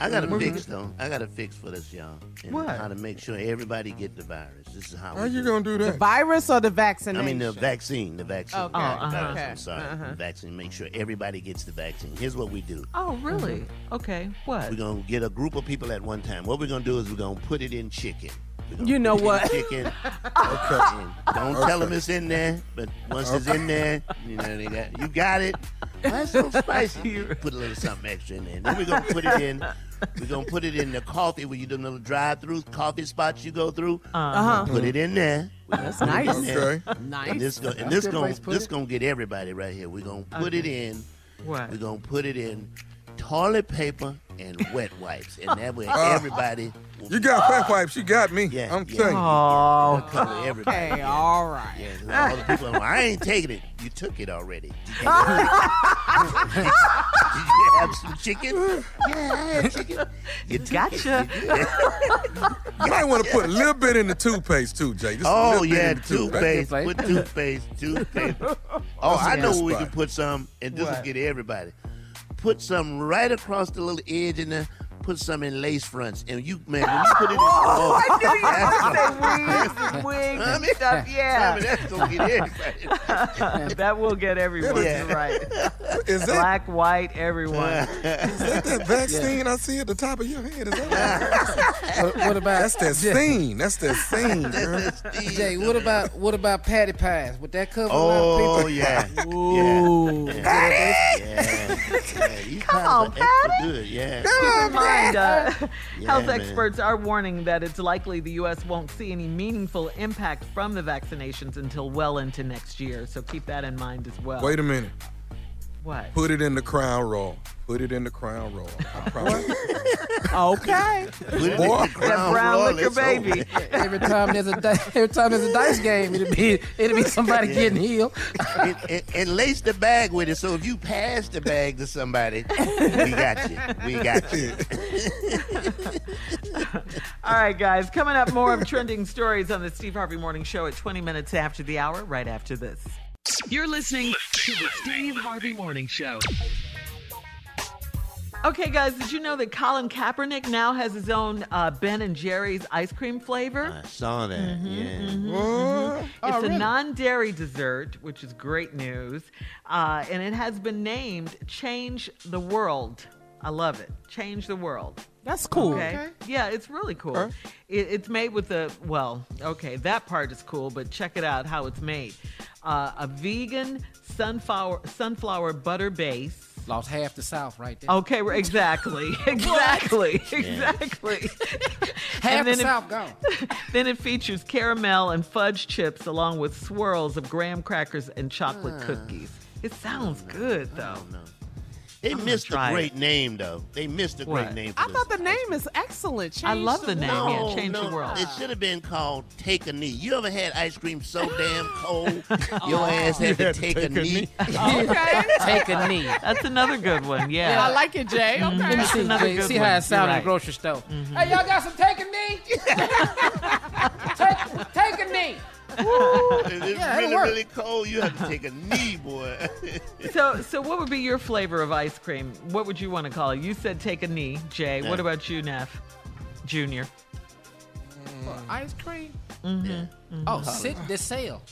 I got a Mhm. fix though. I got a fix for this, y'all. And What? How to make sure everybody get the virus. This is how. How we you gonna it. do The that? virus or the vaccine? I mean the vaccine. The vaccine. Okay. not the Oh, virus, uh-huh. I'm sorry. Uh-huh. The vaccine. Make sure everybody gets the vaccine. Here's what we do. Oh, really? Mm-hmm. Okay. What? We're gonna get a group of people at one time. What we're gonna do is we're gonna put it in chicken. We're You know put it in what? Chicken. Okay. And don't tell them it's in there, but once it's in there, you know they got you got it. That's so spicy. Put a little something extra in there. Then we're gonna put it in. We're gonna put it in the coffee where you do little drive-throughs, coffee spots you go through. Uh-huh. Put it in there. That's nice. Okay. Nice. And this, go, and this gonna place to put this it. gonna get everybody right here. We're gonna put it in. What? We're gonna put it in toilet paper and wet wipes, and that way Uh, everybody. Will You got wet wipes. You got me. Yeah, I'm yeah. telling you. Oh, cover everybody. Okay, yeah. all right. Yeah, all the people. Like, I ain't taking it. You took it already. Did you, did you have some chicken? Yeah, I had chicken. You took Gotcha. It. You might want to put a little bit in the toothpaste too, Jay. Just Oh yeah, in the toothpaste. Toothpaste. Put toothpaste, toothpaste. Oh, I know where we can put some, and this will What? get everybody. Put some right across the little edge in there. Put some in lace fronts, and you man, when you put it in, Oh, oh, I knew you were going to say wigs and wigs I and stuff. Yeah. I mean, that's gonna get everybody. that will get everyone Yeah. right. Is that, Black, white, everyone. is that that vaccine I see at the top of your head? Is that What, what about That's that Jay, scene. That's that scene. girl. Jay, what about what about Patti pies? Would that cover a lot of Oh people? yeah, Ooh. yeah, yeah. yeah. These Come on, Patti. good. Yeah. Keep in mind, uh, Yeah, health man. experts are warning that it's likely the U.S. won't see any meaningful impact from the vaccinations until well into next year. So keep that in mind as well. Wait a minute. What? Put it in the crown roll. Put it in the crown roll. I promise. Okay. Put it in Boy. the crown That brown roll, liquor baby. Every time there's a every time there's a dice game, it'll be it'll be somebody Yeah. getting healed. and, and, and lace the bag with it. So if you pass the bag to somebody, we got you. We got you. All right, guys. Coming up, more of trending stories on the Steve Harvey Morning Show at 20 minutes after the hour, right after this. You're listening to the Steve Harvey Morning Show. Okay, guys, did you know that Colin Kaepernick now has his own uh, Ben and Jerry's ice cream flavor? I saw that. Mm-hmm, yeah. It's Oh, a really? non-dairy dessert, which is great news, uh, and it has been named "Change the World." I love it. Change the world. That's cool. Okay. Yeah, it's really cool. Huh? It, it's made with a well, okay, that part is cool, but check it out how it's made. Uh, a vegan sunflower sunflower butter base. Lost half the South right there. Okay, exactly, exactly, exactly. half the it- South gone. then it features caramel and fudge chips along with swirls of graham crackers and chocolate cookies. It sounds good though. They I'm missed a great it. name, though. They missed a What? great name. For I this. thought the name is excellent. Change I love the name, world. yeah, No, Change the World. It should have been called Take a Knee. You ever had ice cream so damn cold, your ass had to take, a knee? Okay. Take a knee. That's another good one. Yeah. I like it, Jay. Okay. Let me see, another Jay, good see one. how it sounded You're in the grocery store. Mm-hmm. Hey, y'all got some take a knee? take, take a knee. If it's Yeah, really, really cold, you have to take a knee, boy. So, so what would be your flavor of ice cream? What would you want to call it? You said take a knee, Jay. What about you, Neff, Junior? Ice cream? Mm-hmm. Oh, sit the sail.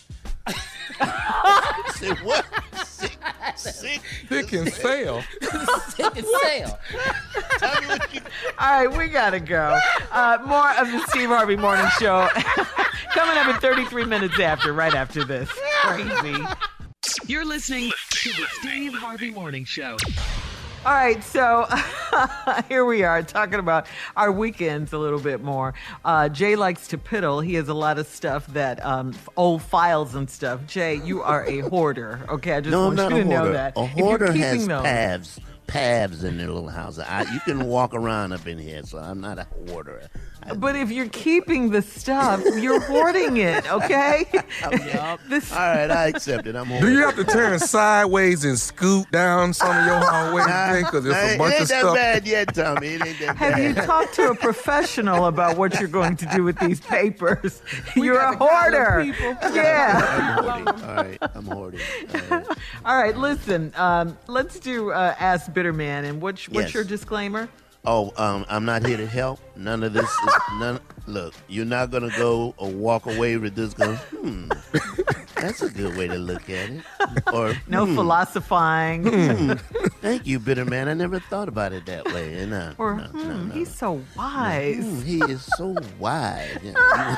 Say what? Sick, sick. Thick and stale. Sit the sail. Tell me what you. All right, we gotta go. Uh, more of the Steve Harvey Morning Show coming up in 33 minutes after, right after this. Crazy. You're listening to the Steve Harvey Morning Show. All right, so here we are talking about our weekends a little bit more. Uh, Jay likes to piddle. He has a lot of stuff that um, old files and stuff. Jay, you are a hoarder. Okay, I just No, I'm want not you to know that. A hoarder keeping has those- paths, paths in their little house. I, you can walk around up in here, so I'm not a hoarder. But if you're keeping the stuff, you're hoarding it, okay? This- All right, I accept it. I'm hoarding. Do you have to turn sideways and scoot down some of your hallways because Nah, there's a bunch it bunch ain't of that stuff? bad yet, Tommy. It ain't that bad. Have you talked to a professional about what you're going to do with these papers? you're a got the kind of hoarder. people- Yeah. I'm hoarding. All right, I'm hoarding. All right. All right, listen. Um, let's do uh, Ask Bitter Man. And what's, what's Yes. your disclaimer? Oh, um, I'm not here to help. None of this is none. Look, you're not gonna go or walk away with this. Going, hmm, that's a good way to look at it. Or No hmm, philosophing. hmm, thank you, bitter man. I never thought about it that way. And uh, or, no, no, hmm, no. he's so wise. Hmm, he is so wise.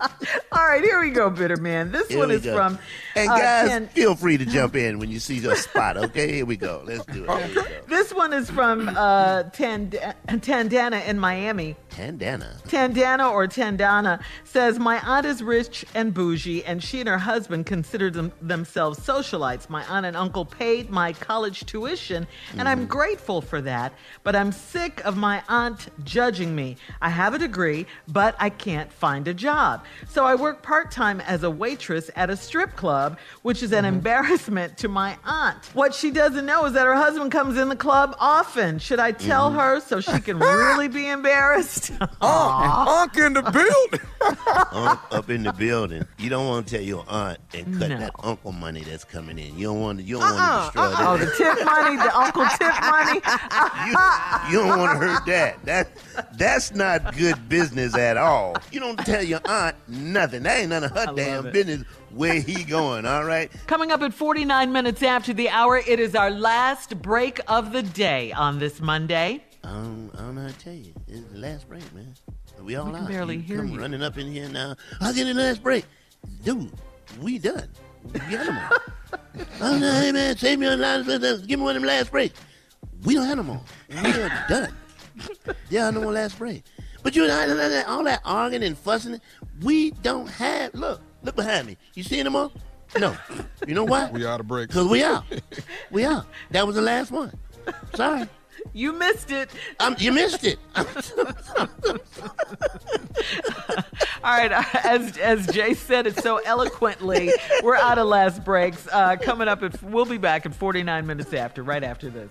All right, here we go, Bitter Man. This Here one is go. from. And uh, guys, Ken- feel free to jump in when you see your spot. Okay, here we go. Let's do it. Go. This one is from uh, Tand- Tandana in Miami. Tandana. Tandana or Tandana says, My aunt is rich and bougie, and she and her husband consider them- themselves socialites. My aunt and uncle paid my college tuition, and I'm grateful for that. But I'm sick of my aunt judging me. I have a degree, but I can't find a job. So I work part time as a waitress at a strip club, which is an mm-hmm. embarrassment to my aunt. What she doesn't know is that her husband comes in the club often. Should I tell mm-hmm. her so she can really be embarrassed? Oh, Unc in the building. Unc up in the building. You don't want to tell your aunt and cut No. that uncle money that's coming in. You don't want to. You don't want Uh-uh, to destroy uh-uh. Oh, the tip money, the uncle tip money. you, you don't want to hurt that. That that's not good business at all. You don't tell your aunt nothing. That ain't none of her damn business where he going. All right. Coming up at 49 minutes after the hour, it is our last break of the day on this Monday. I don't, I don't know how to tell you. It's the last break, man. We all We can out. barely you hear come you. running up in here now. I'll get the last break. Dude, we done. We got them all. oh, no, hey, man, save me on last Give me one of them last breaks. We don't have them all. We are done. Yeah, I know one last break. But you know, all that arguing and fussing, we don't have. Look, look behind me. You seeing them all? No. You know why? We out of break. Because we out. We out. That was the last one. Sorry. You missed it. Um, you missed it. All right, as as Jay said it so eloquently, we're out of last breaks. Uh, coming up, at, we'll be back in 49 minutes after, right after this.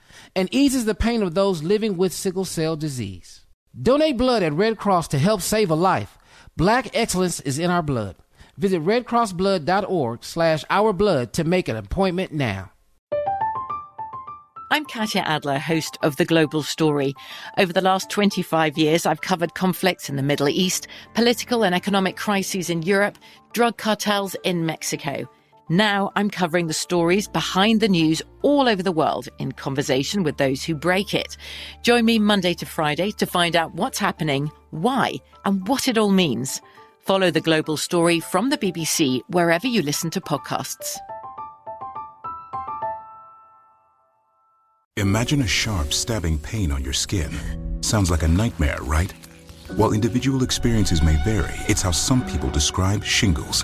and eases the pain of those living with sickle cell disease. Donate blood at Red Cross to help save a life. Black excellence is in our blood. Visit redcrossblood.org slash ourblood to make an appointment now. I'm Katya Adler, host of The Global Story. Over the last 25 years, I've covered conflicts in the Middle East, political and economic crises in Europe, drug cartels in Mexico. Now I'm covering the stories behind the news all over the world in conversation with those who break it. Join me Monday to Friday to find out what's happening, why, and what it all means. Follow the global story from the BBC wherever you listen to podcasts. Imagine a sharp, stabbing pain on your skin. Sounds like a nightmare, right? While individual experiences may vary, it's how some people describe shingles.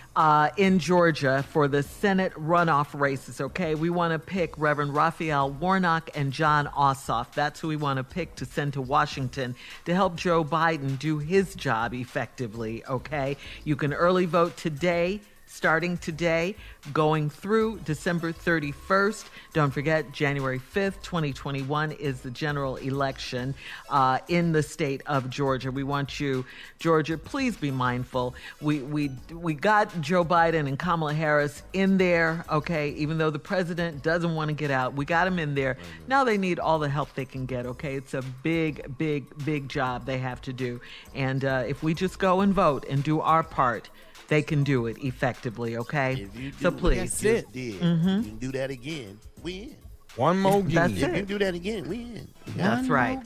uh, in Georgia for the Senate runoff races, okay? We want to pick Reverend Raphael Warnock and Jon Ossoff. That's who we want to pick to send to Washington to help Joe Biden do his job effectively, okay? You can early vote today starting today, going through December 31st. Don't forget, January 5th, 2021 is the general election uh, in the state of Georgia. We want you, Georgia, please be mindful. We, we, we got Joe Biden and Kamala Harris in there, okay, even though the president doesn't want to get out. We got him in there. Now they need all the help they can get, okay? It's a big, big, big job they have to do. And uh, if we just go and vote and do our part, they can do it effectively, okay? If you do so please. you just did, Mhm. you can do that again. We in. One more game. That's If it. you can do that again, we in. That's right.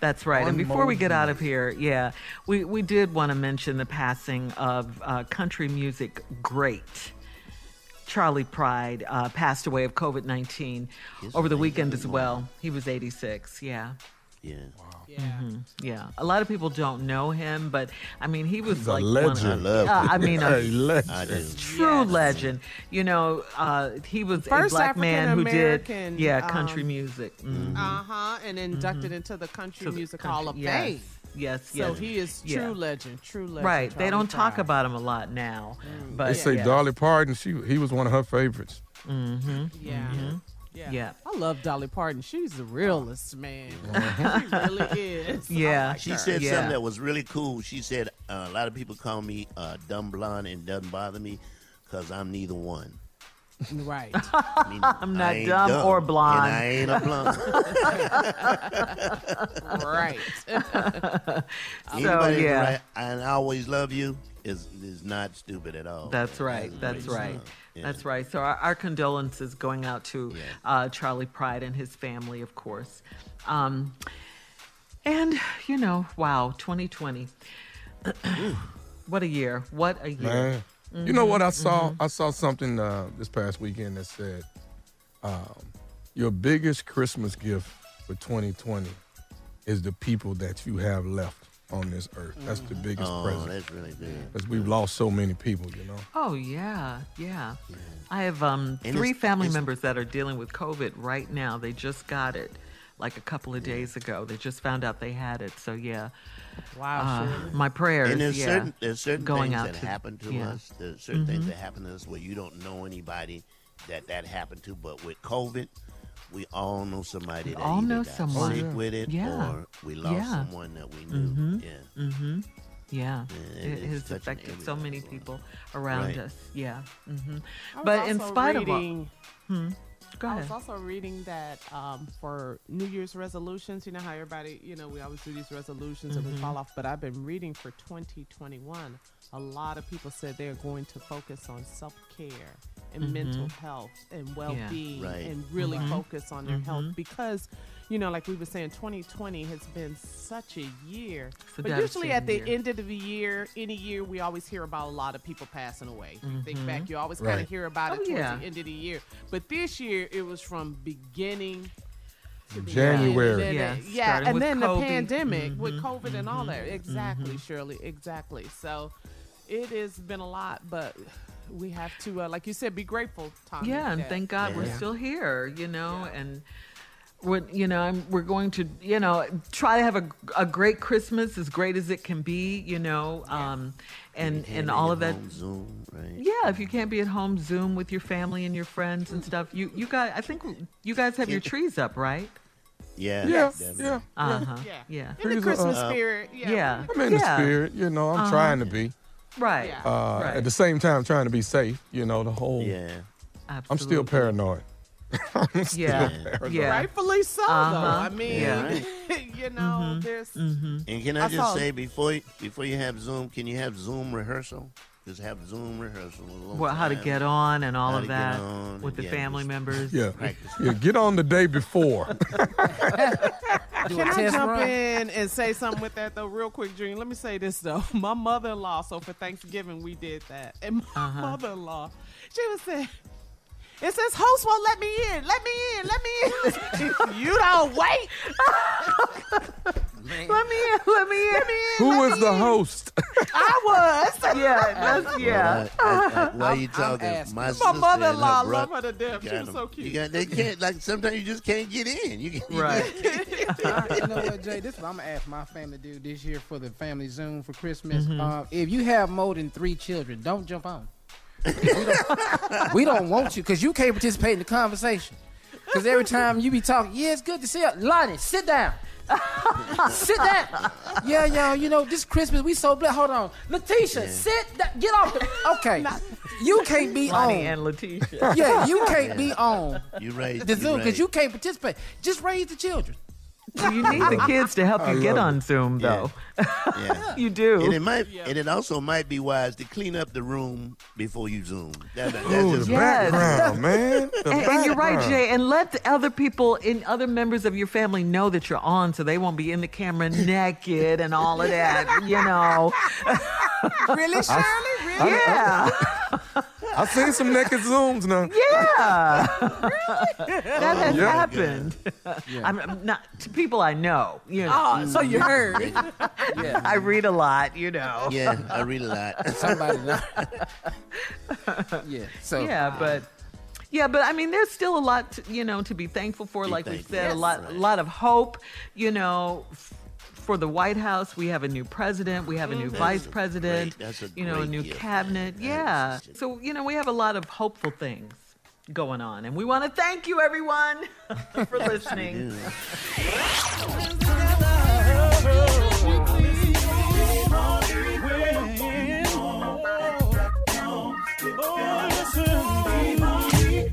That's right. and before we get out of here, yeah, we, we did want to mention the passing of uh, country music great. Charley Pride uh, passed away of COVID 19 over the weekend as well. He was 86, yeah. Yeah. Mhm, Yeah, a lot of people don't know him, but I mean, he was He's a like one legend. of- I love I mean, a, A legend. I do. true legend. You know, uh, he was First a black man who did, African-American, yeah, country um, music. Mhm. Uh huh. And inducted into the Country To Music country- Hall of yes, Fame. Yes, yes. So he is Yeah. true legend. True legend. Right. They don't talk about him a lot now, but they say yeah. Dolly Parton, she he was one of her favorites. Mm-hmm. Yeah. Yeah. Yeah. I love Dolly Parton. She's the realest, man. She really is. Yeah. like She her. said Yeah. something that was really cool. She said, uh, a lot of people call me uh, dumb blonde and doesn't bother me because I'm neither one. Right. I mean, I'm not ain't dumb or blonde. And I ain't a blonde. right. Anybody yeah. right, and I always love you is is not stupid at all. That's right. a That's right. song. Yeah. That's right. So our, our condolences going out to uh, Charley Pride and his family, of course. Um, and you know, wow, 2020. what a year! What a year! Man, you know what I saw? mhm. I saw something uh, this past weekend that said, um, "Your biggest Christmas gift for 2020 is the people that you have left on this earth. That's the biggest Oh, present. that's really good. Because we've lost so many people, you know. Oh yeah, yeah. I have um, three it's- family it's- members that are dealing with COVID right now. They just got it like a couple of days ago. They just found out they had it. So yeah. Wow. Uh, Shirley. my prayers. And there's yeah, certain there's certain going things out that to, happen to yeah. us. There's certain things Mhm. that happen to us where you don't know anybody that that happened to. But with COVID, we all know somebody We that all know got someone. sick with it Yeah. or we lost Yeah. someone that we knew. Mhm. Yeah. Mm-hmm. Yeah, Yeah, it it's has affected so many people around Right. us. Yeah. mm-hmm. But in spite reading, of all, hmm, go I ahead. was also reading that um, for New Year's resolutions, you know how everybody, you know, we always do these resolutions and we Mhm. fall off. But I've been reading for 2021, a lot of people said they're going to focus on self care and Mhm. mental health and well being Right. and really Mhm. focus on their health Mhm. because. You know, like we were saying, 2020 has been such a year. A but usually at the year. end of the year, any year, we always hear about a lot of people passing away. You think Mhm. back, you always kind of hear about it Oh, towards yeah. the end of the year. But this year, it was from beginning January. end. Yeah, And then- yeah, and then COVID. the pandemic with Mhm, COVID and all that. mhm, Exactly, mhm. Shirley. Exactly. So it has been a lot, but we have to, uh, like you said, be grateful. Tommy, Yeah, and that- thank God we're still here, you know, and We're, you know, I'm, we're going to, you know, try to have a, a great Christmas, as great as it can be, you know, um, and and all of that. Zoom, right? Yeah, if you can't be at home, Zoom with your family and your friends and stuff. You you guys, I think you guys have your trees up, right? Yeah. Yeah, definitely. yeah. Uh huh. Yeah. Yeah. In the Christmas up. spirit. Yeah. Yeah. I'm in Yeah. the spirit, you know. I'm Uh-huh. trying to be. Right. Uh, Right. At the same time, trying to be safe. You know, the whole. Yeah. Absolutely. I'm still paranoid. I'm still Yeah. paranoid. Yeah. Rightfully so, Uh-huh. though. I mean, Yeah. you know, Mm-hmm. there's. And can I, I just saw- say before you, before you have Zoom, can you have Zoom rehearsal? Just have Zoom rehearsal. alone Well, how to get on and all How of that on with the yeah, family just members. Yeah. Yeah. Get on the day before. Can a I test jump run? in and say something with that though, real quick, Dream? Let me say this though. My mother-in-law. So for Thanksgiving we did that, and my Uh-huh. mother-in-law, she was saying. It says host won't let me in. Let me in. Let me in. you don't wait. Let me in. Let me in. Let me in. Who let was me the in. host? I was. Yeah, that's yeah. Well, I- I- I- why you I'm talking? My, My sister and her mother-in-law, I bro- love her to death. She was was 'em. so cute. You got, they can't like sometimes you just can't get in. You, can't, Right. you know what, Jay? This is what I'm gonna ask my family to do this year for the family Zoom for Christmas. Mm-hmm. Uh, if you have more than three children, don't jump on. We, don't, we don't want you because you can't participate in the conversation. Because every time you be talking, yeah, it's good to see you. Lonnie, sit down. sit down. Yeah, y'all, you know, this Christmas we so blessed. Hold on. Letitia, sit down. Get off the. Okay. you can't be Lonnie on. and Letitia. yeah, you can't be on You raise the you Zoom because right. you can't participate. Just raise the children. You need the kids to help I you get love on. Zoom, though. Yeah. you do. And it might, and it also might be wise to clean up the room before you zoom. That, that- that's Ooh, just the Yes. background, man. The and, and you're right. Jay. And let the other people and other members of your family know that you're on, so they won't be in the camera naked and all of that. You know. Really, Shirley? Really? Yeah. I seen some naked zooms now. Yeah. that has Yeah. happened. I'm, I'm not to people I know. You know. Oh, so you heard. Yeah. I read a lot. You know. yeah, I read a lot. Somebody. yeah. So Yeah, um, but yeah, but I mean, there's still a lot, to, you know, to be thankful for. Be like we thankful. said, a Yes. lot, a lot of hope. You know, f- for the White House, we have a new president, we have a new vice president. great- that's a you know, a new gift. cabinet. Yeah. just- So you know, we have a lot of hopeful things going on, and we want to thank you, everyone, for listening.